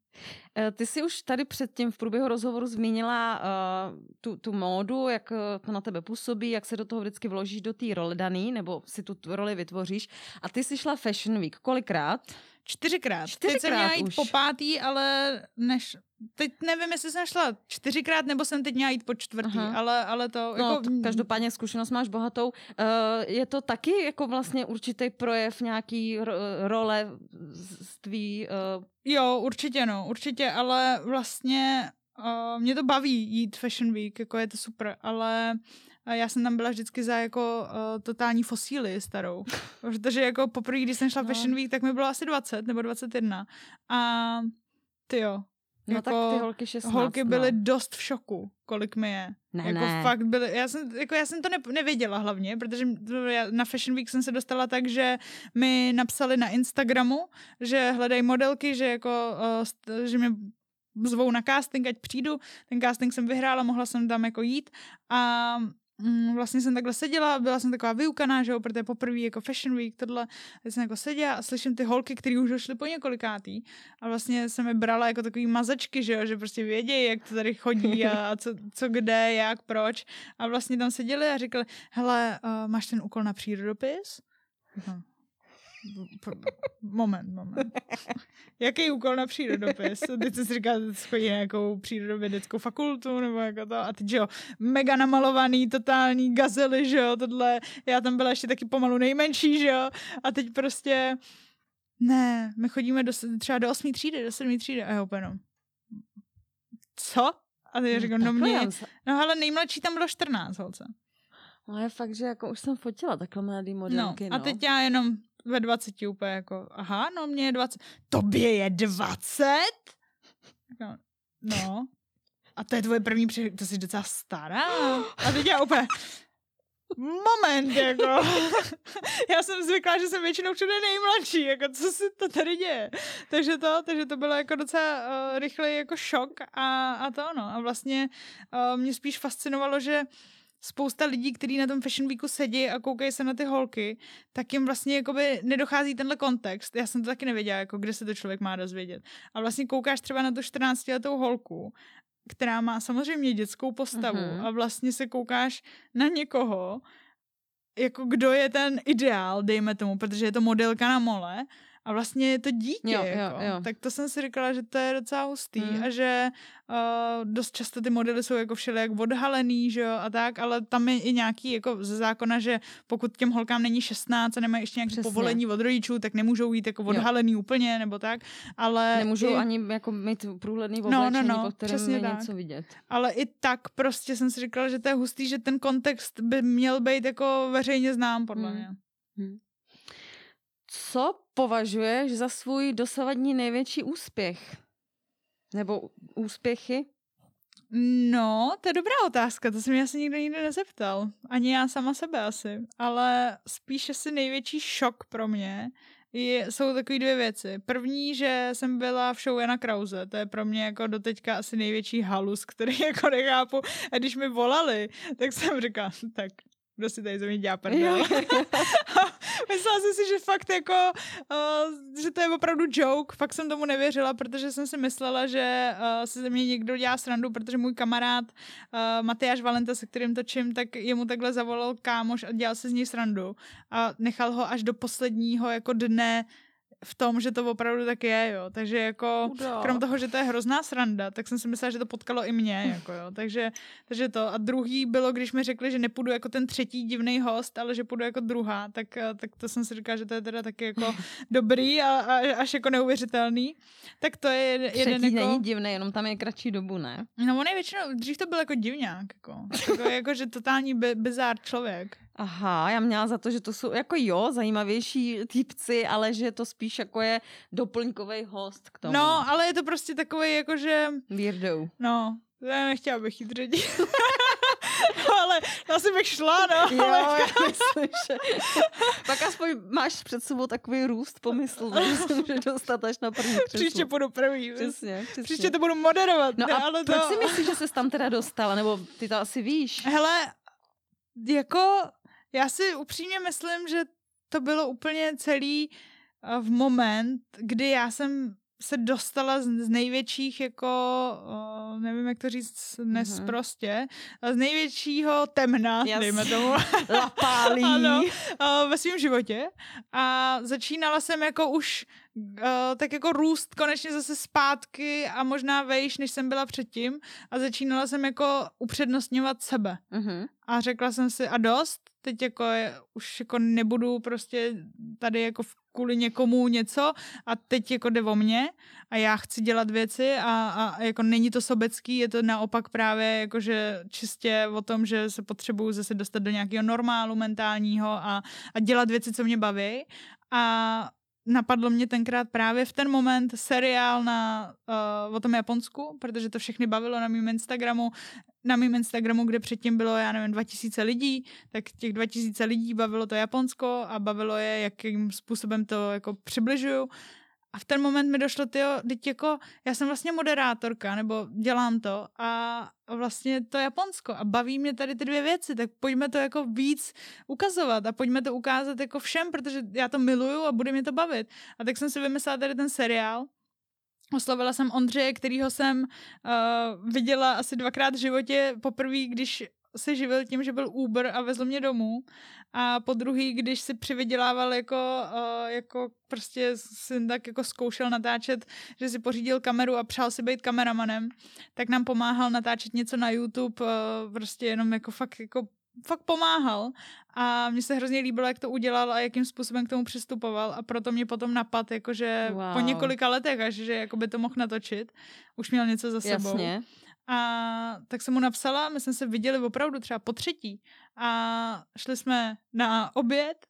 Eh, Ty jsi už tady předtím v průběhu rozhovoru zmínila uh, tu, tu módu, jak eh, to na tebe působí, jak se do toho vždycky vložíš do té role daný, nebo si tu roli vytvoříš. A ty jsi šla Fashion Week. Kolikrát? Čtyřikrát. Čtyřikrát teď jsem měla jít už. po pátý, ale než... Teď nevím, jestli jsem šla čtyřikrát, nebo jsem teď měla jít po čtvrtý, Aha. ale, ale to... No, jako, t- každopádně zkušenost máš bohatou. Uh, je to taky jako vlastně určitý projev nějaký ro- role z z tvý... Uh, Jo, určitě no, určitě, ale vlastně uh, mě to baví jít Fashion Week, jako je to super, ale uh, já jsem tam byla vždycky za jako uh, totální fosíly starou, protože jako poprvé, když jsem šla No. Fashion Week, tak mi bylo asi 20 nebo 21 a ty jo, no Jako tak ty holky 16. holky byly No. dost v šoku, kolik mi je. Ne, jako ne. fakt byly, já jsem, jako já jsem to ne, nevěděla hlavně, protože já na Fashion Week jsem se dostala tak, že mi napsali na Instagramu, že hledají modelky, že jako, uh, že mě zvou na casting, ať přijdu. Ten casting jsem vyhrála, mohla jsem tam jako jít a mm, vlastně jsem takhle seděla, byla jsem taková vyukaná, že jo, protože poprvé jako Fashion Week, tohle, teď jsem jako seděla a slyším ty holky, které už došly po několikátý. A vlastně jsem je brala jako takový mazačky, že jo, že prostě vědějí, jak to tady chodí a, co, co, kde, jak, proč. A vlastně tam seděli a říkali, hele, uh, máš ten úkol na přírodopis? "P- Moment, moment. Jaký úkol na přírodopis? Teď jsem si říkala, že chodí nějakou přírodovědeckou fakultu, nebo jako to. A teď, že jo, mega namalovaný, totální gazely, že jo, tohle. Já tam byla ještě taky pomalu nejmenší, že jo. A teď prostě, ne, my chodíme do, třeba do osmý třídy, do sedmý třídy. A já úplně, no, co? A teď já říkám, no mě, no ale nejmladší tam bylo 14, holce. No je fakt, že jako už jsem fotila takhle mladý modelky, no. a teď já jenom ve 20 úplně jako, aha, no mě je 20. Tobě je 20? No, no. A to je tvoje první při... To jsi docela stará. A teď já úplně, moment, jako. já jsem zvyklá, že jsem většinou všude nejmladší, jako co se to tady děje. Takže to, takže to bylo jako docela uh, rychlý jako šok a, a to no. A vlastně uh, mě spíš fascinovalo, že spousta lidí, kteří na tom Fashion Weeku sedí a koukají se na ty holky, tak jim vlastně jakoby nedochází tenhle kontext. Já jsem to taky nevěděla, jako kde se to člověk má dozvědět. A vlastně koukáš třeba na tu 14-letou holku, která má samozřejmě dětskou postavu Mhm. a vlastně se koukáš na někoho, jako kdo je ten ideál, dejme tomu, protože je to modelka na mole a vlastně je to dítě, Jo, jo, jako. jo. tak to jsem si říkala, že to je docela hustý Mm. a že uh, dost často ty modely jsou jako všelijak odhalený, že jo, a tak, ale tam je i nějaký jako ze zákona, že pokud těm holkám není 16 a nemají ještě nějaké Přesně. povolení od rodičů, tak nemůžou jít jako odhalený úplně, nebo tak, ale Nemůžou i, ani jako mít průhledný No, no, oblečení, no, po kterém je tak. něco vidět. ale i tak prostě jsem si říkala, že to je hustý, že ten kontext by měl být jako veřejně znám, podle Mm. mě. Co považuješ za svůj dosavadní největší úspěch? Nebo úspěchy? No, to je dobrá otázka, to se mě asi nikdo nikdy nezeptal. Ani já sama sebe asi. Ale spíš asi největší šok pro mě je, jsou takové dvě věci. První, že jsem byla v show Jana Krause, to je pro mě jako doteďka asi největší halus, který jako nechápu. A když mi volali, tak jsem říkala, tak kdo si tady ze mě dělá prdel. Myslela jsem si, že fakt jako, uh, že to je opravdu joke, fakt jsem tomu nevěřila, protože jsem si myslela, že uh, se ze mě někdo dělá srandu, protože můj kamarád uh, Matyáš Valenta, se kterým točím, tak jemu takhle zavolal kámoš a dělal si z něj srandu a nechal ho až do posledního jako dne v tom, že to opravdu tak je, jo. Takže jako, Chudák. krom toho, že to je hrozná sranda, tak jsem si myslela, že to potkalo i mě, jako jo. Takže, takže to. A druhý bylo, když mi řekli, že nepůjdu jako ten třetí divný host, ale že půjdu jako druhá, tak, eh, tak to jsem si říkala, že to je teda taky jako dobrý a, a až jako neuvěřitelný. Tak to je jeden, Třetí jako... není divný, jenom tam je kratší dobu, ne? No on je většinou, dřív to byl jako divňák, jako, jako, jako že totální bi- bizár člověk. Aha, já měla za to, že to jsou jako jo, zajímavější typci, ale že to spíš jako je doplňkový host k tomu. No, ale je to prostě takový jako, že Weirdo. No, já nechtěla bych jít ředit. ale asi bych šla, no. Jo, ale... já myslím, že... Pak aspoň máš před sebou takový růst pomysl, že se může dostat až na první křeslo. Příště půjdu první. Přesně, přesně. Příště to budu moderovat. No ne, a ale proč to... si myslíš, že jsi tam teda dostala? Nebo ty to asi víš? Hele, jako já si upřímně myslím, že to bylo úplně celý eh, v moment, kdy já jsem se dostala z, největších jako, uh, nevím jak to říct dnes Mhm. prostě, z největšího temna, Jas. dejme tomu. Lapálí. Ano, uh, ve svém životě a začínala jsem jako už tak jako růst konečně zase zpátky a možná vejš, než jsem byla předtím a začínala jsem jako upřednostňovat sebe. Mhm. A řekla jsem si a dost, teď jako je, už jako nebudu prostě tady jako v- kvůli někomu něco a teď jako jde o mě a já chci dělat věci a, a jako není to sobecký, je to naopak právě jakože čistě o tom, že se potřebuju zase dostat do nějakého normálu mentálního a, a dělat věci, co mě baví. A napadlo mě tenkrát právě v ten moment seriál na, uh, o tom Japonsku, protože to všechny bavilo na mém Instagramu, na mém Instagramu, kde předtím bylo, já nevím, 2000 lidí, tak těch 2000 lidí bavilo to Japonsko a bavilo je, jakým způsobem to jako přibližuju. A v ten moment mi došlo, tyjo, teď jako, já jsem vlastně moderátorka, nebo dělám to a vlastně to Japonsko a baví mě tady ty dvě věci, tak pojďme to jako víc ukazovat a pojďme to ukázat jako všem, protože já to miluju a bude mě to bavit. A tak jsem si vymyslela tady ten seriál, Oslovila jsem Ondřeje, kterýho jsem uh, viděla asi dvakrát v životě. Poprvé, když se živil tím, že byl Uber a vezl mě domů. A po druhý, když si přivydělával jako, uh, jako prostě si tak jako zkoušel natáčet, že si pořídil kameru a přál si být kameramanem, tak nám pomáhal natáčet něco na YouTube, uh, prostě jenom jako fakt jako fakt pomáhal a mně se hrozně líbilo, jak to udělal a jakým způsobem k tomu přistupoval a proto mě potom napad, jakože wow. po několika letech, až že jako by to mohl natočit. Už měl něco za sebou. Jasně. A tak jsem mu napsala, my jsme se viděli opravdu třeba po třetí a šli jsme na oběd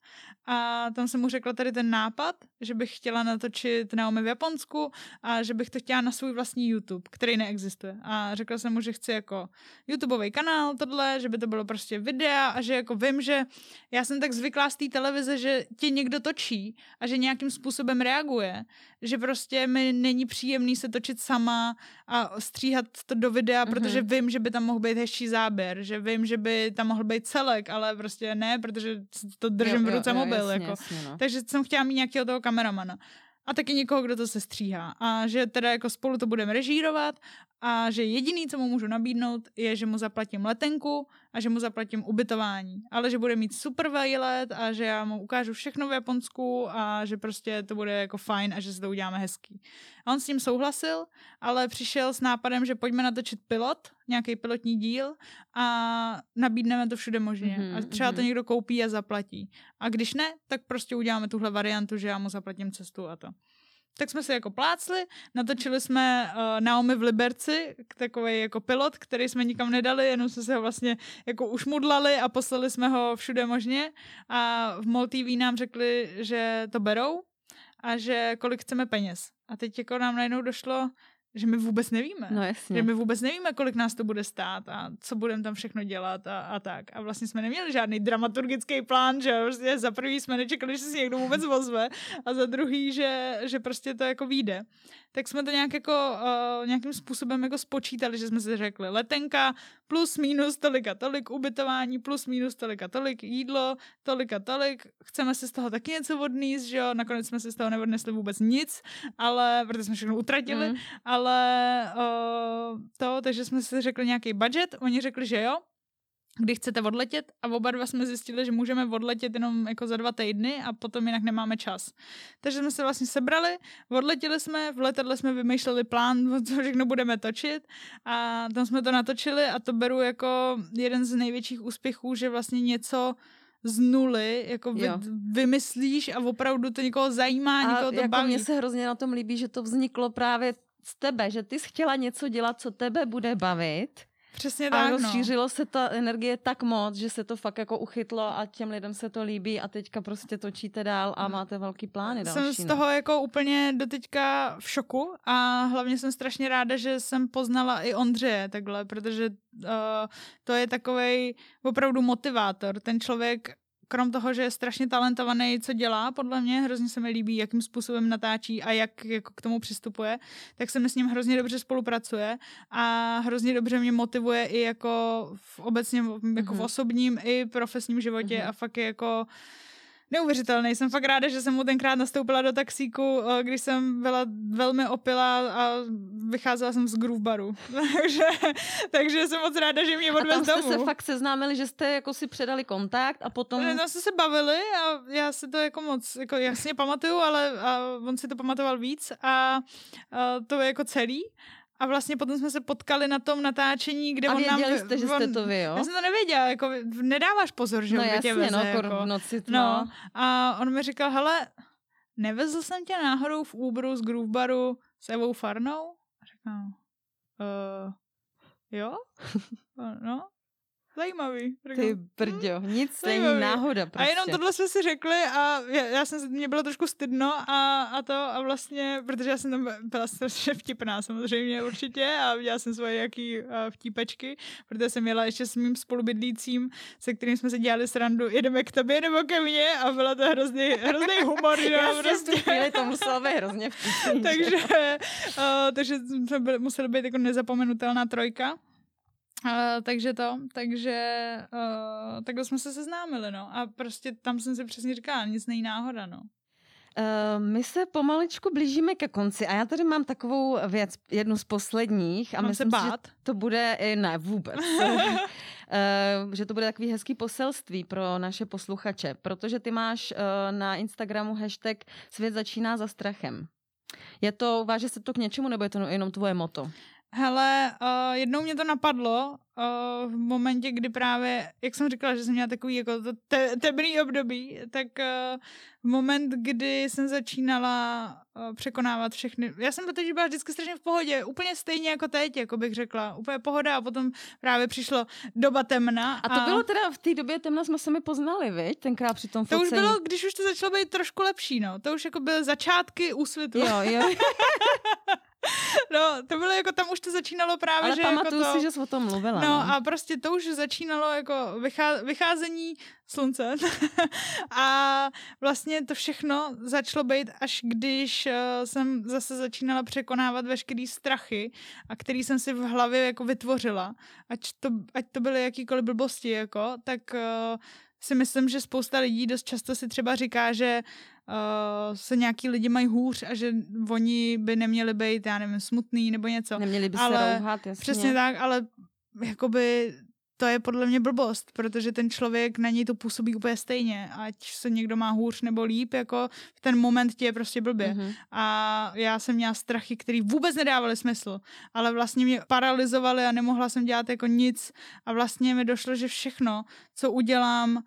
a tam jsem mu řekla tady ten nápad, že bych chtěla natočit Naomi v Japonsku a že bych to chtěla na svůj vlastní YouTube, který neexistuje. A řekla jsem mu, že chci jako YouTubeový kanál, tohle, že by to bylo prostě videa a že jako vím, že já jsem tak zvyklá z té televize, že tě někdo točí a že nějakým způsobem reaguje, že prostě mi není příjemný se točit sama a stříhat to do videa, Mhm. protože vím, že by tam mohl být hezčí záběr, že vím, že by tam mohl být celek, ale prostě ne, protože to držím v ruce mobil. jasně, jako. jasně, no. Takže jsem chtěla mít nějakého toho kameramana. A taky někoho, kdo to se stříhá. A že teda jako spolu to budeme režírovat a že jediný, co mu můžu nabídnout, je, že mu zaplatím letenku a že mu zaplatím ubytování. Ale že bude mít super výlet a že já mu ukážu všechno v Japonsku a že prostě to bude jako fajn a že se to uděláme hezký. A on s tím souhlasil, ale přišel s nápadem, že pojďme natočit pilot, nějaký pilotní díl a nabídneme to všude možně. Mhm, A třeba to mhm. někdo koupí a zaplatí. A když ne, tak prostě uděláme tuhle variantu, že já mu zaplatím cestu a to. Tak jsme se jako plácli, natočili jsme uh, Naomi v Liberci, takový jako pilot, který jsme nikam nedali, jenom jsme se ho vlastně jako ušmudlali a poslali jsme ho všude možně a v MOL TV nám řekli, že to berou a že kolik chceme peněz. A teď jako nám najednou došlo, že my vůbec nevíme. No Že jasně. my vůbec nevíme, kolik nás to bude stát a co budeme tam všechno dělat a, a tak. A vlastně jsme neměli žádný dramaturgický plán, že prostě za prvý jsme nečekali, že se někdo vůbec ozve a za druhý, že, že prostě to jako vyjde. Tak jsme to nějak jako, uh, nějakým způsobem jako spočítali, že jsme si řekli letenka plus minus tolik a tolik, ubytování plus minus tolik a tolik, jídlo tolik a tolik, chceme si z toho taky něco odníst, že jo, nakonec jsme si z toho neodnesli vůbec nic, ale, protože jsme všechno utratili, Mm. ale uh, to, takže jsme si řekli nějaký budget, oni řekli, že jo, kdy chcete odletět a oba dva jsme zjistili, že můžeme odletět jenom jako za dva týdny a potom jinak nemáme čas. Takže jsme se vlastně sebrali, odletěli jsme, v letadle jsme vymýšleli plán, co všechno budeme točit a tam jsme to natočili a to beru jako jeden z největších úspěchů, že vlastně něco z nuly, jako vy, Jo. vymyslíš a opravdu to někoho zajímá, A někoho to jako baví. mně se hrozně na tom líbí, že to vzniklo právě z tebe, že ty jsi chtěla něco dělat, co tebe bude bavit. Přesně A tak, no. rozšířilo se ta energie tak moc, že se to fakt jako uchytlo a těm lidem se to líbí a teďka prostě točíte dál a máte velký plány další. Jsem z no. toho jako úplně doteďka v šoku a hlavně jsem strašně ráda, že jsem poznala i Ondřeje takhle, protože uh, to je takovej opravdu motivátor. Ten člověk krom toho, že je strašně talentovaný, co dělá, podle mě hrozně se mi líbí, jakým způsobem natáčí a jak jako k tomu přistupuje, tak se mi s ním hrozně dobře spolupracuje a hrozně dobře mě motivuje i jako v obecně jako v Mhm. osobním i profesním životě Mhm. a fakt je jako neuvěřitelný. Jsem fakt ráda, že jsem mu tenkrát nastoupila do taxíku, eh, když jsem byla velmi opila a vycházela jsem z groove baru. takže, takže jsem moc ráda, že mě odvez domů. A tam jste se fakt seznámili, že jste jako si předali kontakt a potom... No jsme se bavili a já se to jako moc, jako jasně pamatuju, ale a on si to pamatoval víc a, a to je jako celý. A vlastně potom jsme se potkali na tom natáčení, kde a on nám... A jste, že jste to vy, jo? Já jsem to nevěděla, jako nedáváš pozor, že no, jasně, tě veze, no, jako, v noci, no. no. A on mi říkal, hele, nevezl jsem tě náhodou v Uberu z Groove Baru s Evou Farnou? A říkám, uh, jo? no, Zajímavý. Ty brďo, nic Zajímavý. není náhoda prostě. A jenom prostě. tohle jsme si řekli a já, já jsem, mě bylo trošku stydno a, a to a vlastně, protože já jsem tam byla strašně vtipná samozřejmě určitě a dělala jsem svoje jaký uh, vtípečky, protože jsem jela ještě s mým spolubydlícím, se kterým jsme se dělali srandu, jedeme k tobě nebo ke mně a byla to hrozný, hrozný humor. já prostě. v chvíli to muselo být hrozně vtipný. takže, uh, takže jsme byli, museli být jako nezapomenutelná trojka. Uh, takže to, takže uh, takhle jsme se seznámili, no. A prostě tam jsem si přesně říkala, nic není náhoda, no. Uh, my se pomaličku blížíme ke konci a já tady mám takovou věc, jednu z posledních. A mám myslím se bát? Si, že to bude, ne vůbec, uh, že to bude takový hezký poselství pro naše posluchače, protože ty máš uh, na Instagramu hashtag Svět začíná za strachem. Je to, váže se to k něčemu, nebo je to jenom tvoje moto? Hele, uh, jednou mě to napadlo uh, v momentě, kdy právě, jak jsem říkala, že jsem měla takový jako to te- temný období, tak uh, v moment, kdy jsem začínala uh, překonávat všechny, já jsem totiž byla vždycky strašně v pohodě, úplně stejně jako teď, jako bych řekla, úplně pohoda a potom právě přišlo doba temna. A to a... bylo teda v té době temna jsme se mi poznali, viď? Tenkrát při tom focení. To už bylo, když už to začalo být trošku lepší, no. To už jako byly začátky úsvitu. Jo, jo. No, to bylo jako, tam už to začínalo právě, Ale že pamatuju jako to... si, že jsi o tom mluvila. No, no a prostě to už začínalo jako vychá... vycházení slunce a vlastně to všechno začalo být, až když uh, jsem zase začínala překonávat veškerý strachy, a který jsem si v hlavě jako vytvořila, ať to, ať to byly jakýkoliv blbosti, jako, tak uh, si myslím, že spousta lidí dost často si třeba říká, že uh, se nějaký lidi mají hůř a že oni by neměli být, já nevím, smutný nebo něco. Neměli by ale, se rouhat, jasně. Přesně tak, ale jakoby to je podle mě blbost, protože ten člověk na něj to působí úplně stejně, ať se někdo má hůř nebo líp, jako v ten moment ti je prostě blbě. Mm-hmm. A já jsem měla strachy, které vůbec nedávaly smysl, ale vlastně mě paralizovaly a nemohla jsem dělat jako nic a vlastně mi došlo, že všechno, co udělám,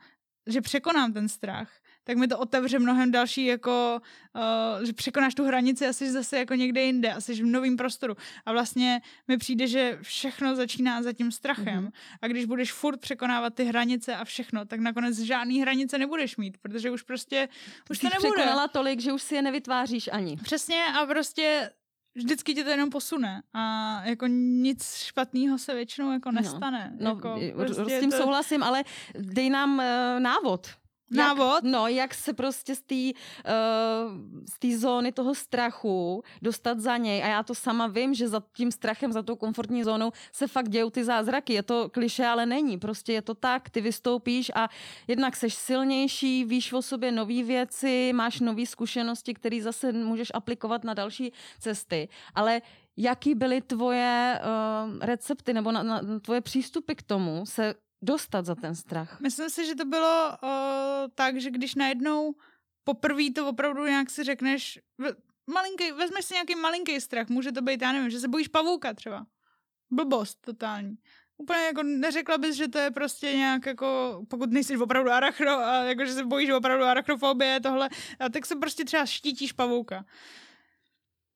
že překonám ten strach, tak mi to otevře mnohem další, jako, uh, že překonáš tu hranici a jsi zase jako někde jinde a jsi v novém prostoru. A vlastně mi přijde, že všechno začíná za tím strachem. Mm-hmm. A když budeš furt překonávat ty hranice a všechno, tak nakonec žádný hranice nebudeš mít, protože už prostě, už Jsi to nebude. překonala tolik, že už si je nevytváříš ani. Přesně a prostě vždycky tě to jenom posune a jako nic špatného se většinou jako no. nestane. No, jako, no prostě s tím to... souhlasím, ale dej nám uh, návod návod? Jak, no, jak se prostě z té uh, zóny toho strachu dostat za něj. A já to sama vím, že za tím strachem, za tou komfortní zónou se fakt dějou ty zázraky. Je to kliše, ale není. Prostě je to tak, ty vystoupíš a jednak seš silnější, víš o sobě nové věci, máš nové zkušenosti, které zase můžeš aplikovat na další cesty. Ale jaký byly tvoje uh, recepty nebo na, na, tvoje přístupy k tomu se dostat za ten strach? Myslím si, že to bylo uh, tak, že když najednou poprvé to opravdu nějak si řekneš, malinký, vezmeš si nějaký malinký strach, může to být, já nevím, že se bojíš pavouka třeba. Blbost totální. Úplně jako neřekla bys, že to je prostě nějak jako, pokud nejsi opravdu arachno, a jako, že se bojíš opravdu arachnofobie, tohle, a tak se prostě třeba štítíš pavouka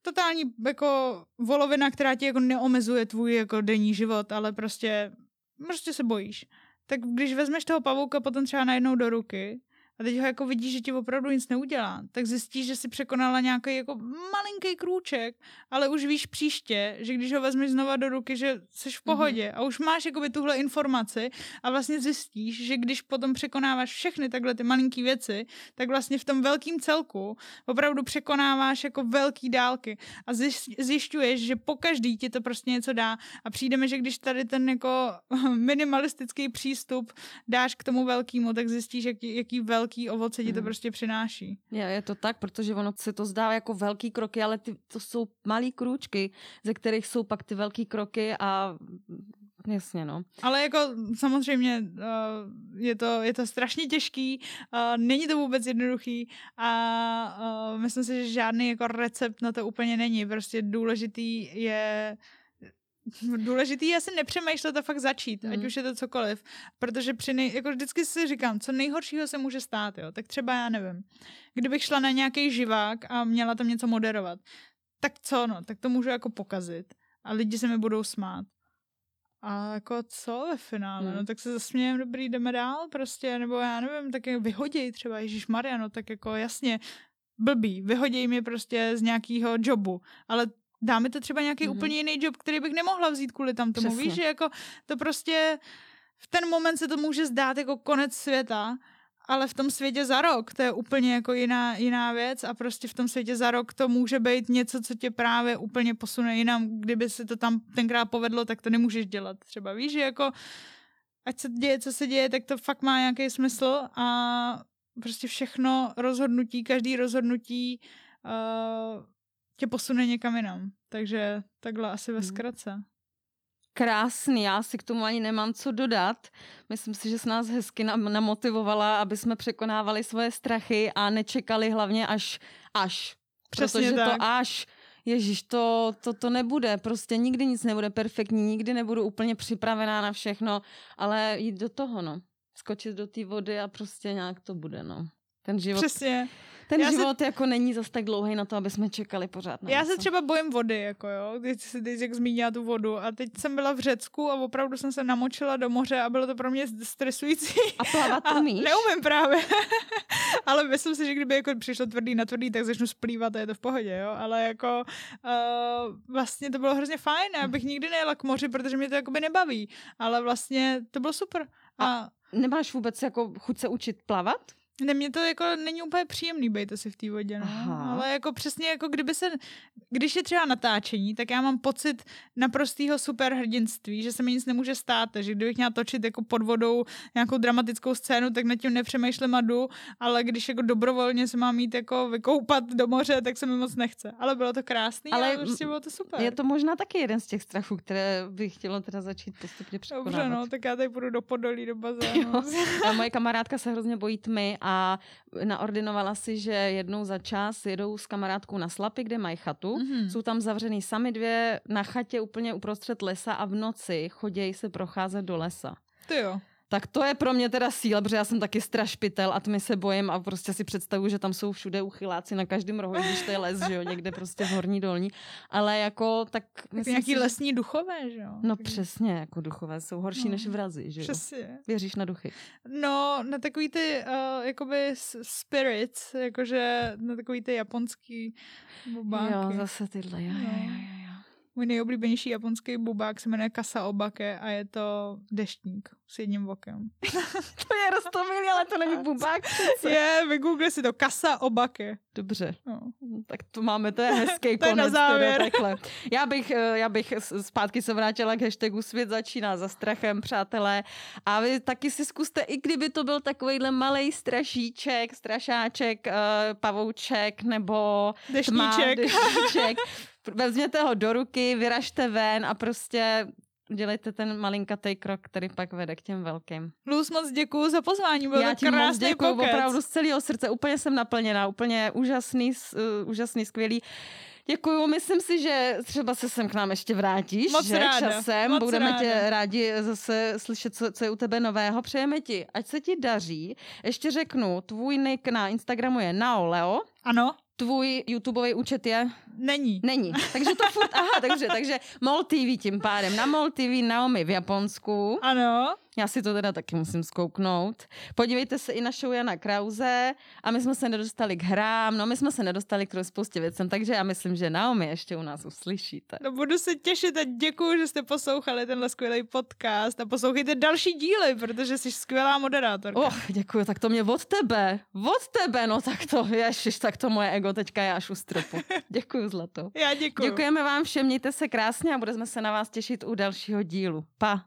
totální jako volovina, která ti jako neomezuje tvůj jako denní život, ale prostě prostě se bojíš. Tak když vezmeš toho pavouka potom třeba najednou do ruky a teď ho jako vidíš, že ti opravdu nic neudělá, tak zjistíš, že si překonala nějaký jako malinký krůček, ale už víš příště, že když ho vezmeš znova do ruky, že jsi v mhm. pohodě mm-hmm. a už máš jakoby tuhle informaci a vlastně zjistíš, že když potom překonáváš všechny takhle ty malinký věci, tak vlastně v tom velkým celku opravdu překonáváš jako velký dálky a zjišťuješ, že po každý ti to prostě něco dá a přijdeme, že když tady ten jako minimalistický přístup dáš k tomu velkému, tak zjistíš, jaký, jaký velký velký ovoce ti to Mm. prostě přináší. Je, je to tak, protože ono se to zdá jako velký kroky, ale ty, to jsou malý krůčky, ze kterých jsou pak ty velký kroky a jasně no. Ale jako samozřejmě uh, je, to, je to strašně těžký, uh, není to vůbec jednoduchý a uh, myslím si, že žádný jako recept na to úplně není. Prostě důležitý je Důležitý je asi nepřemýšlet a fakt začít, mm. ať Mhm. už je to cokoliv. Protože při nej, jako vždycky si říkám, co nejhoršího se může stát, jo. Tak třeba já nevím, kdybych šla na nějaký živák a měla tam něco moderovat, tak co, no, tak to můžu jako pokazit a lidi se mi budou smát. A jako co ve finále? Hmm. No tak se zasmějem, dobrý, jdeme dál prostě, nebo já nevím, tak je vyhoděj třeba, Ježíš Maria, no tak jako jasně, blbý, vyhoděj mě prostě z nějakého jobu, ale dá mi to třeba nějaký Mhm. mm-hmm. úplně jiný job, který bych nemohla vzít kvůli tam tomu. Přesně. Víš, že jako to prostě v ten moment se to může zdát jako konec světa, ale v tom světě za rok to je úplně jako jiná, jiná věc a prostě v tom světě za rok to může být něco, co tě právě úplně posune jinam. Kdyby se to tam tenkrát povedlo, tak to nemůžeš dělat. Třeba víš, že jako ať se děje, co se děje, tak to fakt má nějaký smysl a prostě všechno rozhodnutí, každý rozhodnutí uh, tě posune někam jinam. Takže takhle asi ve Mhm. zkratce. Krásný, já si k tomu ani nemám co dodat. Myslím si, že s nás hezky nam- namotivovala, aby jsme překonávali svoje strachy a nečekali hlavně až, až. Přesně Protože tak. to až, Ježíš, to, to, to nebude, prostě nikdy nic nebude perfektní, nikdy nebudu úplně připravená na všechno, ale jít do toho, no. Skočit do té vody a prostě nějak to bude, no. Ten život, Přesně. ten Já se- život jako není zas tak dlouhý na to, aby jsme čekali pořád na Já něco. se třeba bojím vody, jako jo, když si teď jak zmínila tu vodu. A teď jsem byla v Řecku a opravdu jsem se namočila do moře a bylo to pro mě stresující. A plavat A umíš? neumím právě. Ale myslím si, že kdyby jako přišlo tvrdý na tvrdý, tak začnu splývat a je to v pohodě, jo. Ale jako uh, vlastně to bylo hrozně fajn. Já bych nikdy nejela k moři, protože mě to jakoby nebaví. Ale vlastně to bylo super. A, Nemáš vůbec jako chuť se učit plavat? Ne, mě to jako není úplně příjemný být asi v té vodě, no. Aha. Ale jako přesně jako kdyby se, když je třeba natáčení, tak já mám pocit naprostého superhrdinství, že se mi nic nemůže stát, takže kdybych měla točit jako pod vodou nějakou dramatickou scénu, tak nad tím nepřemýšlím a jdu, ale když jako dobrovolně se mám jít jako vykoupat do moře, tak se mi moc nechce. Ale bylo to krásný, ale, ale prostě bylo to super. Je to možná taky jeden z těch strachů, které bych chtěla teda začít postupně překonávat. Dobře, no, tak já tady půjdu do Podolí, do bazénu. Jo. A Moje kamarádka se hrozně bojí tmy a naordinovala si, že jednou za čas jedou s kamarádkou na Slapy, kde mají chatu. Mhm. Jsou tam zavřený sami dvě na chatě úplně uprostřed lesa a v noci chodějí se procházet do lesa. Ty jo. Tak to je pro mě teda síla, protože já jsem taky strašpitel a tmy se bojím a prostě si představuju, že tam jsou všude uchyláci na každém rohu, když to je les, že jo, někde prostě v horní dolní. Ale jako tak... Tak myslím nějaký si, lesní duchové, že jo? No přesně, jako duchové jsou horší No, než vrazi, že jo? Přesně. Věříš na duchy? No, na takový ty, uh, jakoby spirits, jakože na takový ty japonský bubáky. Jo, zase tyhle, jo, jo, No. jo, jo, jo. Můj nejoblíbenější japonský bubák se jmenuje Kasa Obake a je to deštník s jedním okem. To je rostomilý, ale to není bubák přece. Je, vygoogle si to Kasa Obake. Dobře, No. tak to máme, to je hezký To je na konec. závěr. Teda, takhle. Já bych, eh, já bych zpátky se vrátila k hashtagu Svět začíná za strachem, přátelé. A vy taky si zkuste, i kdyby to byl takovýhle malý strašíček, strašáček, eh, pavouček nebo Deštníček. Tma, deštníček. Vezměte ho do ruky, vyražte ven a prostě udělejte ten malinkatý krok, který pak vede k těm velkým. Luz, moc děkuju za pozvání, byl Já to ti moc pokec. opravdu z celého srdce, úplně jsem naplněná, úplně úžasný, uh, úžasný, skvělý. Děkuju, myslím si, že třeba se sem k nám ještě vrátíš, Moc že ráda, časem, moc budeme tě ráda. rádi zase slyšet, co, co je u tebe nového. Přejeme ti, ať se ti daří. Ještě řeknu, tvůj nick na Instagramu je naoleo, Ano, tvůj YouTubeový účet je? není. Není. Takže to furt, aha, takže, takže MOL TV tím pádem. Na MOL TV Naomi v Japonsku. Ano, Já si to teda taky musím zkouknout. Podívejte se i na show Jana Krause a my jsme se nedostali k hrám, no my jsme se nedostali k spoustě věcem, takže já myslím, že Naomi ještě u nás uslyšíte. no budu se těšit a děkuju, že jste poslouchali tenhle skvělý podcast a poslouchejte další díly, protože jsi skvělá moderátorka. Oh, děkuji, tak to mě od tebe, od tebe, no tak to, ježiš, tak to moje ego teďka je až u stropu. Děkuji, Zlato. Já děkuju. Děkujeme vám všem, mějte se krásně a budeme se na vás těšit u dalšího dílu. Pa.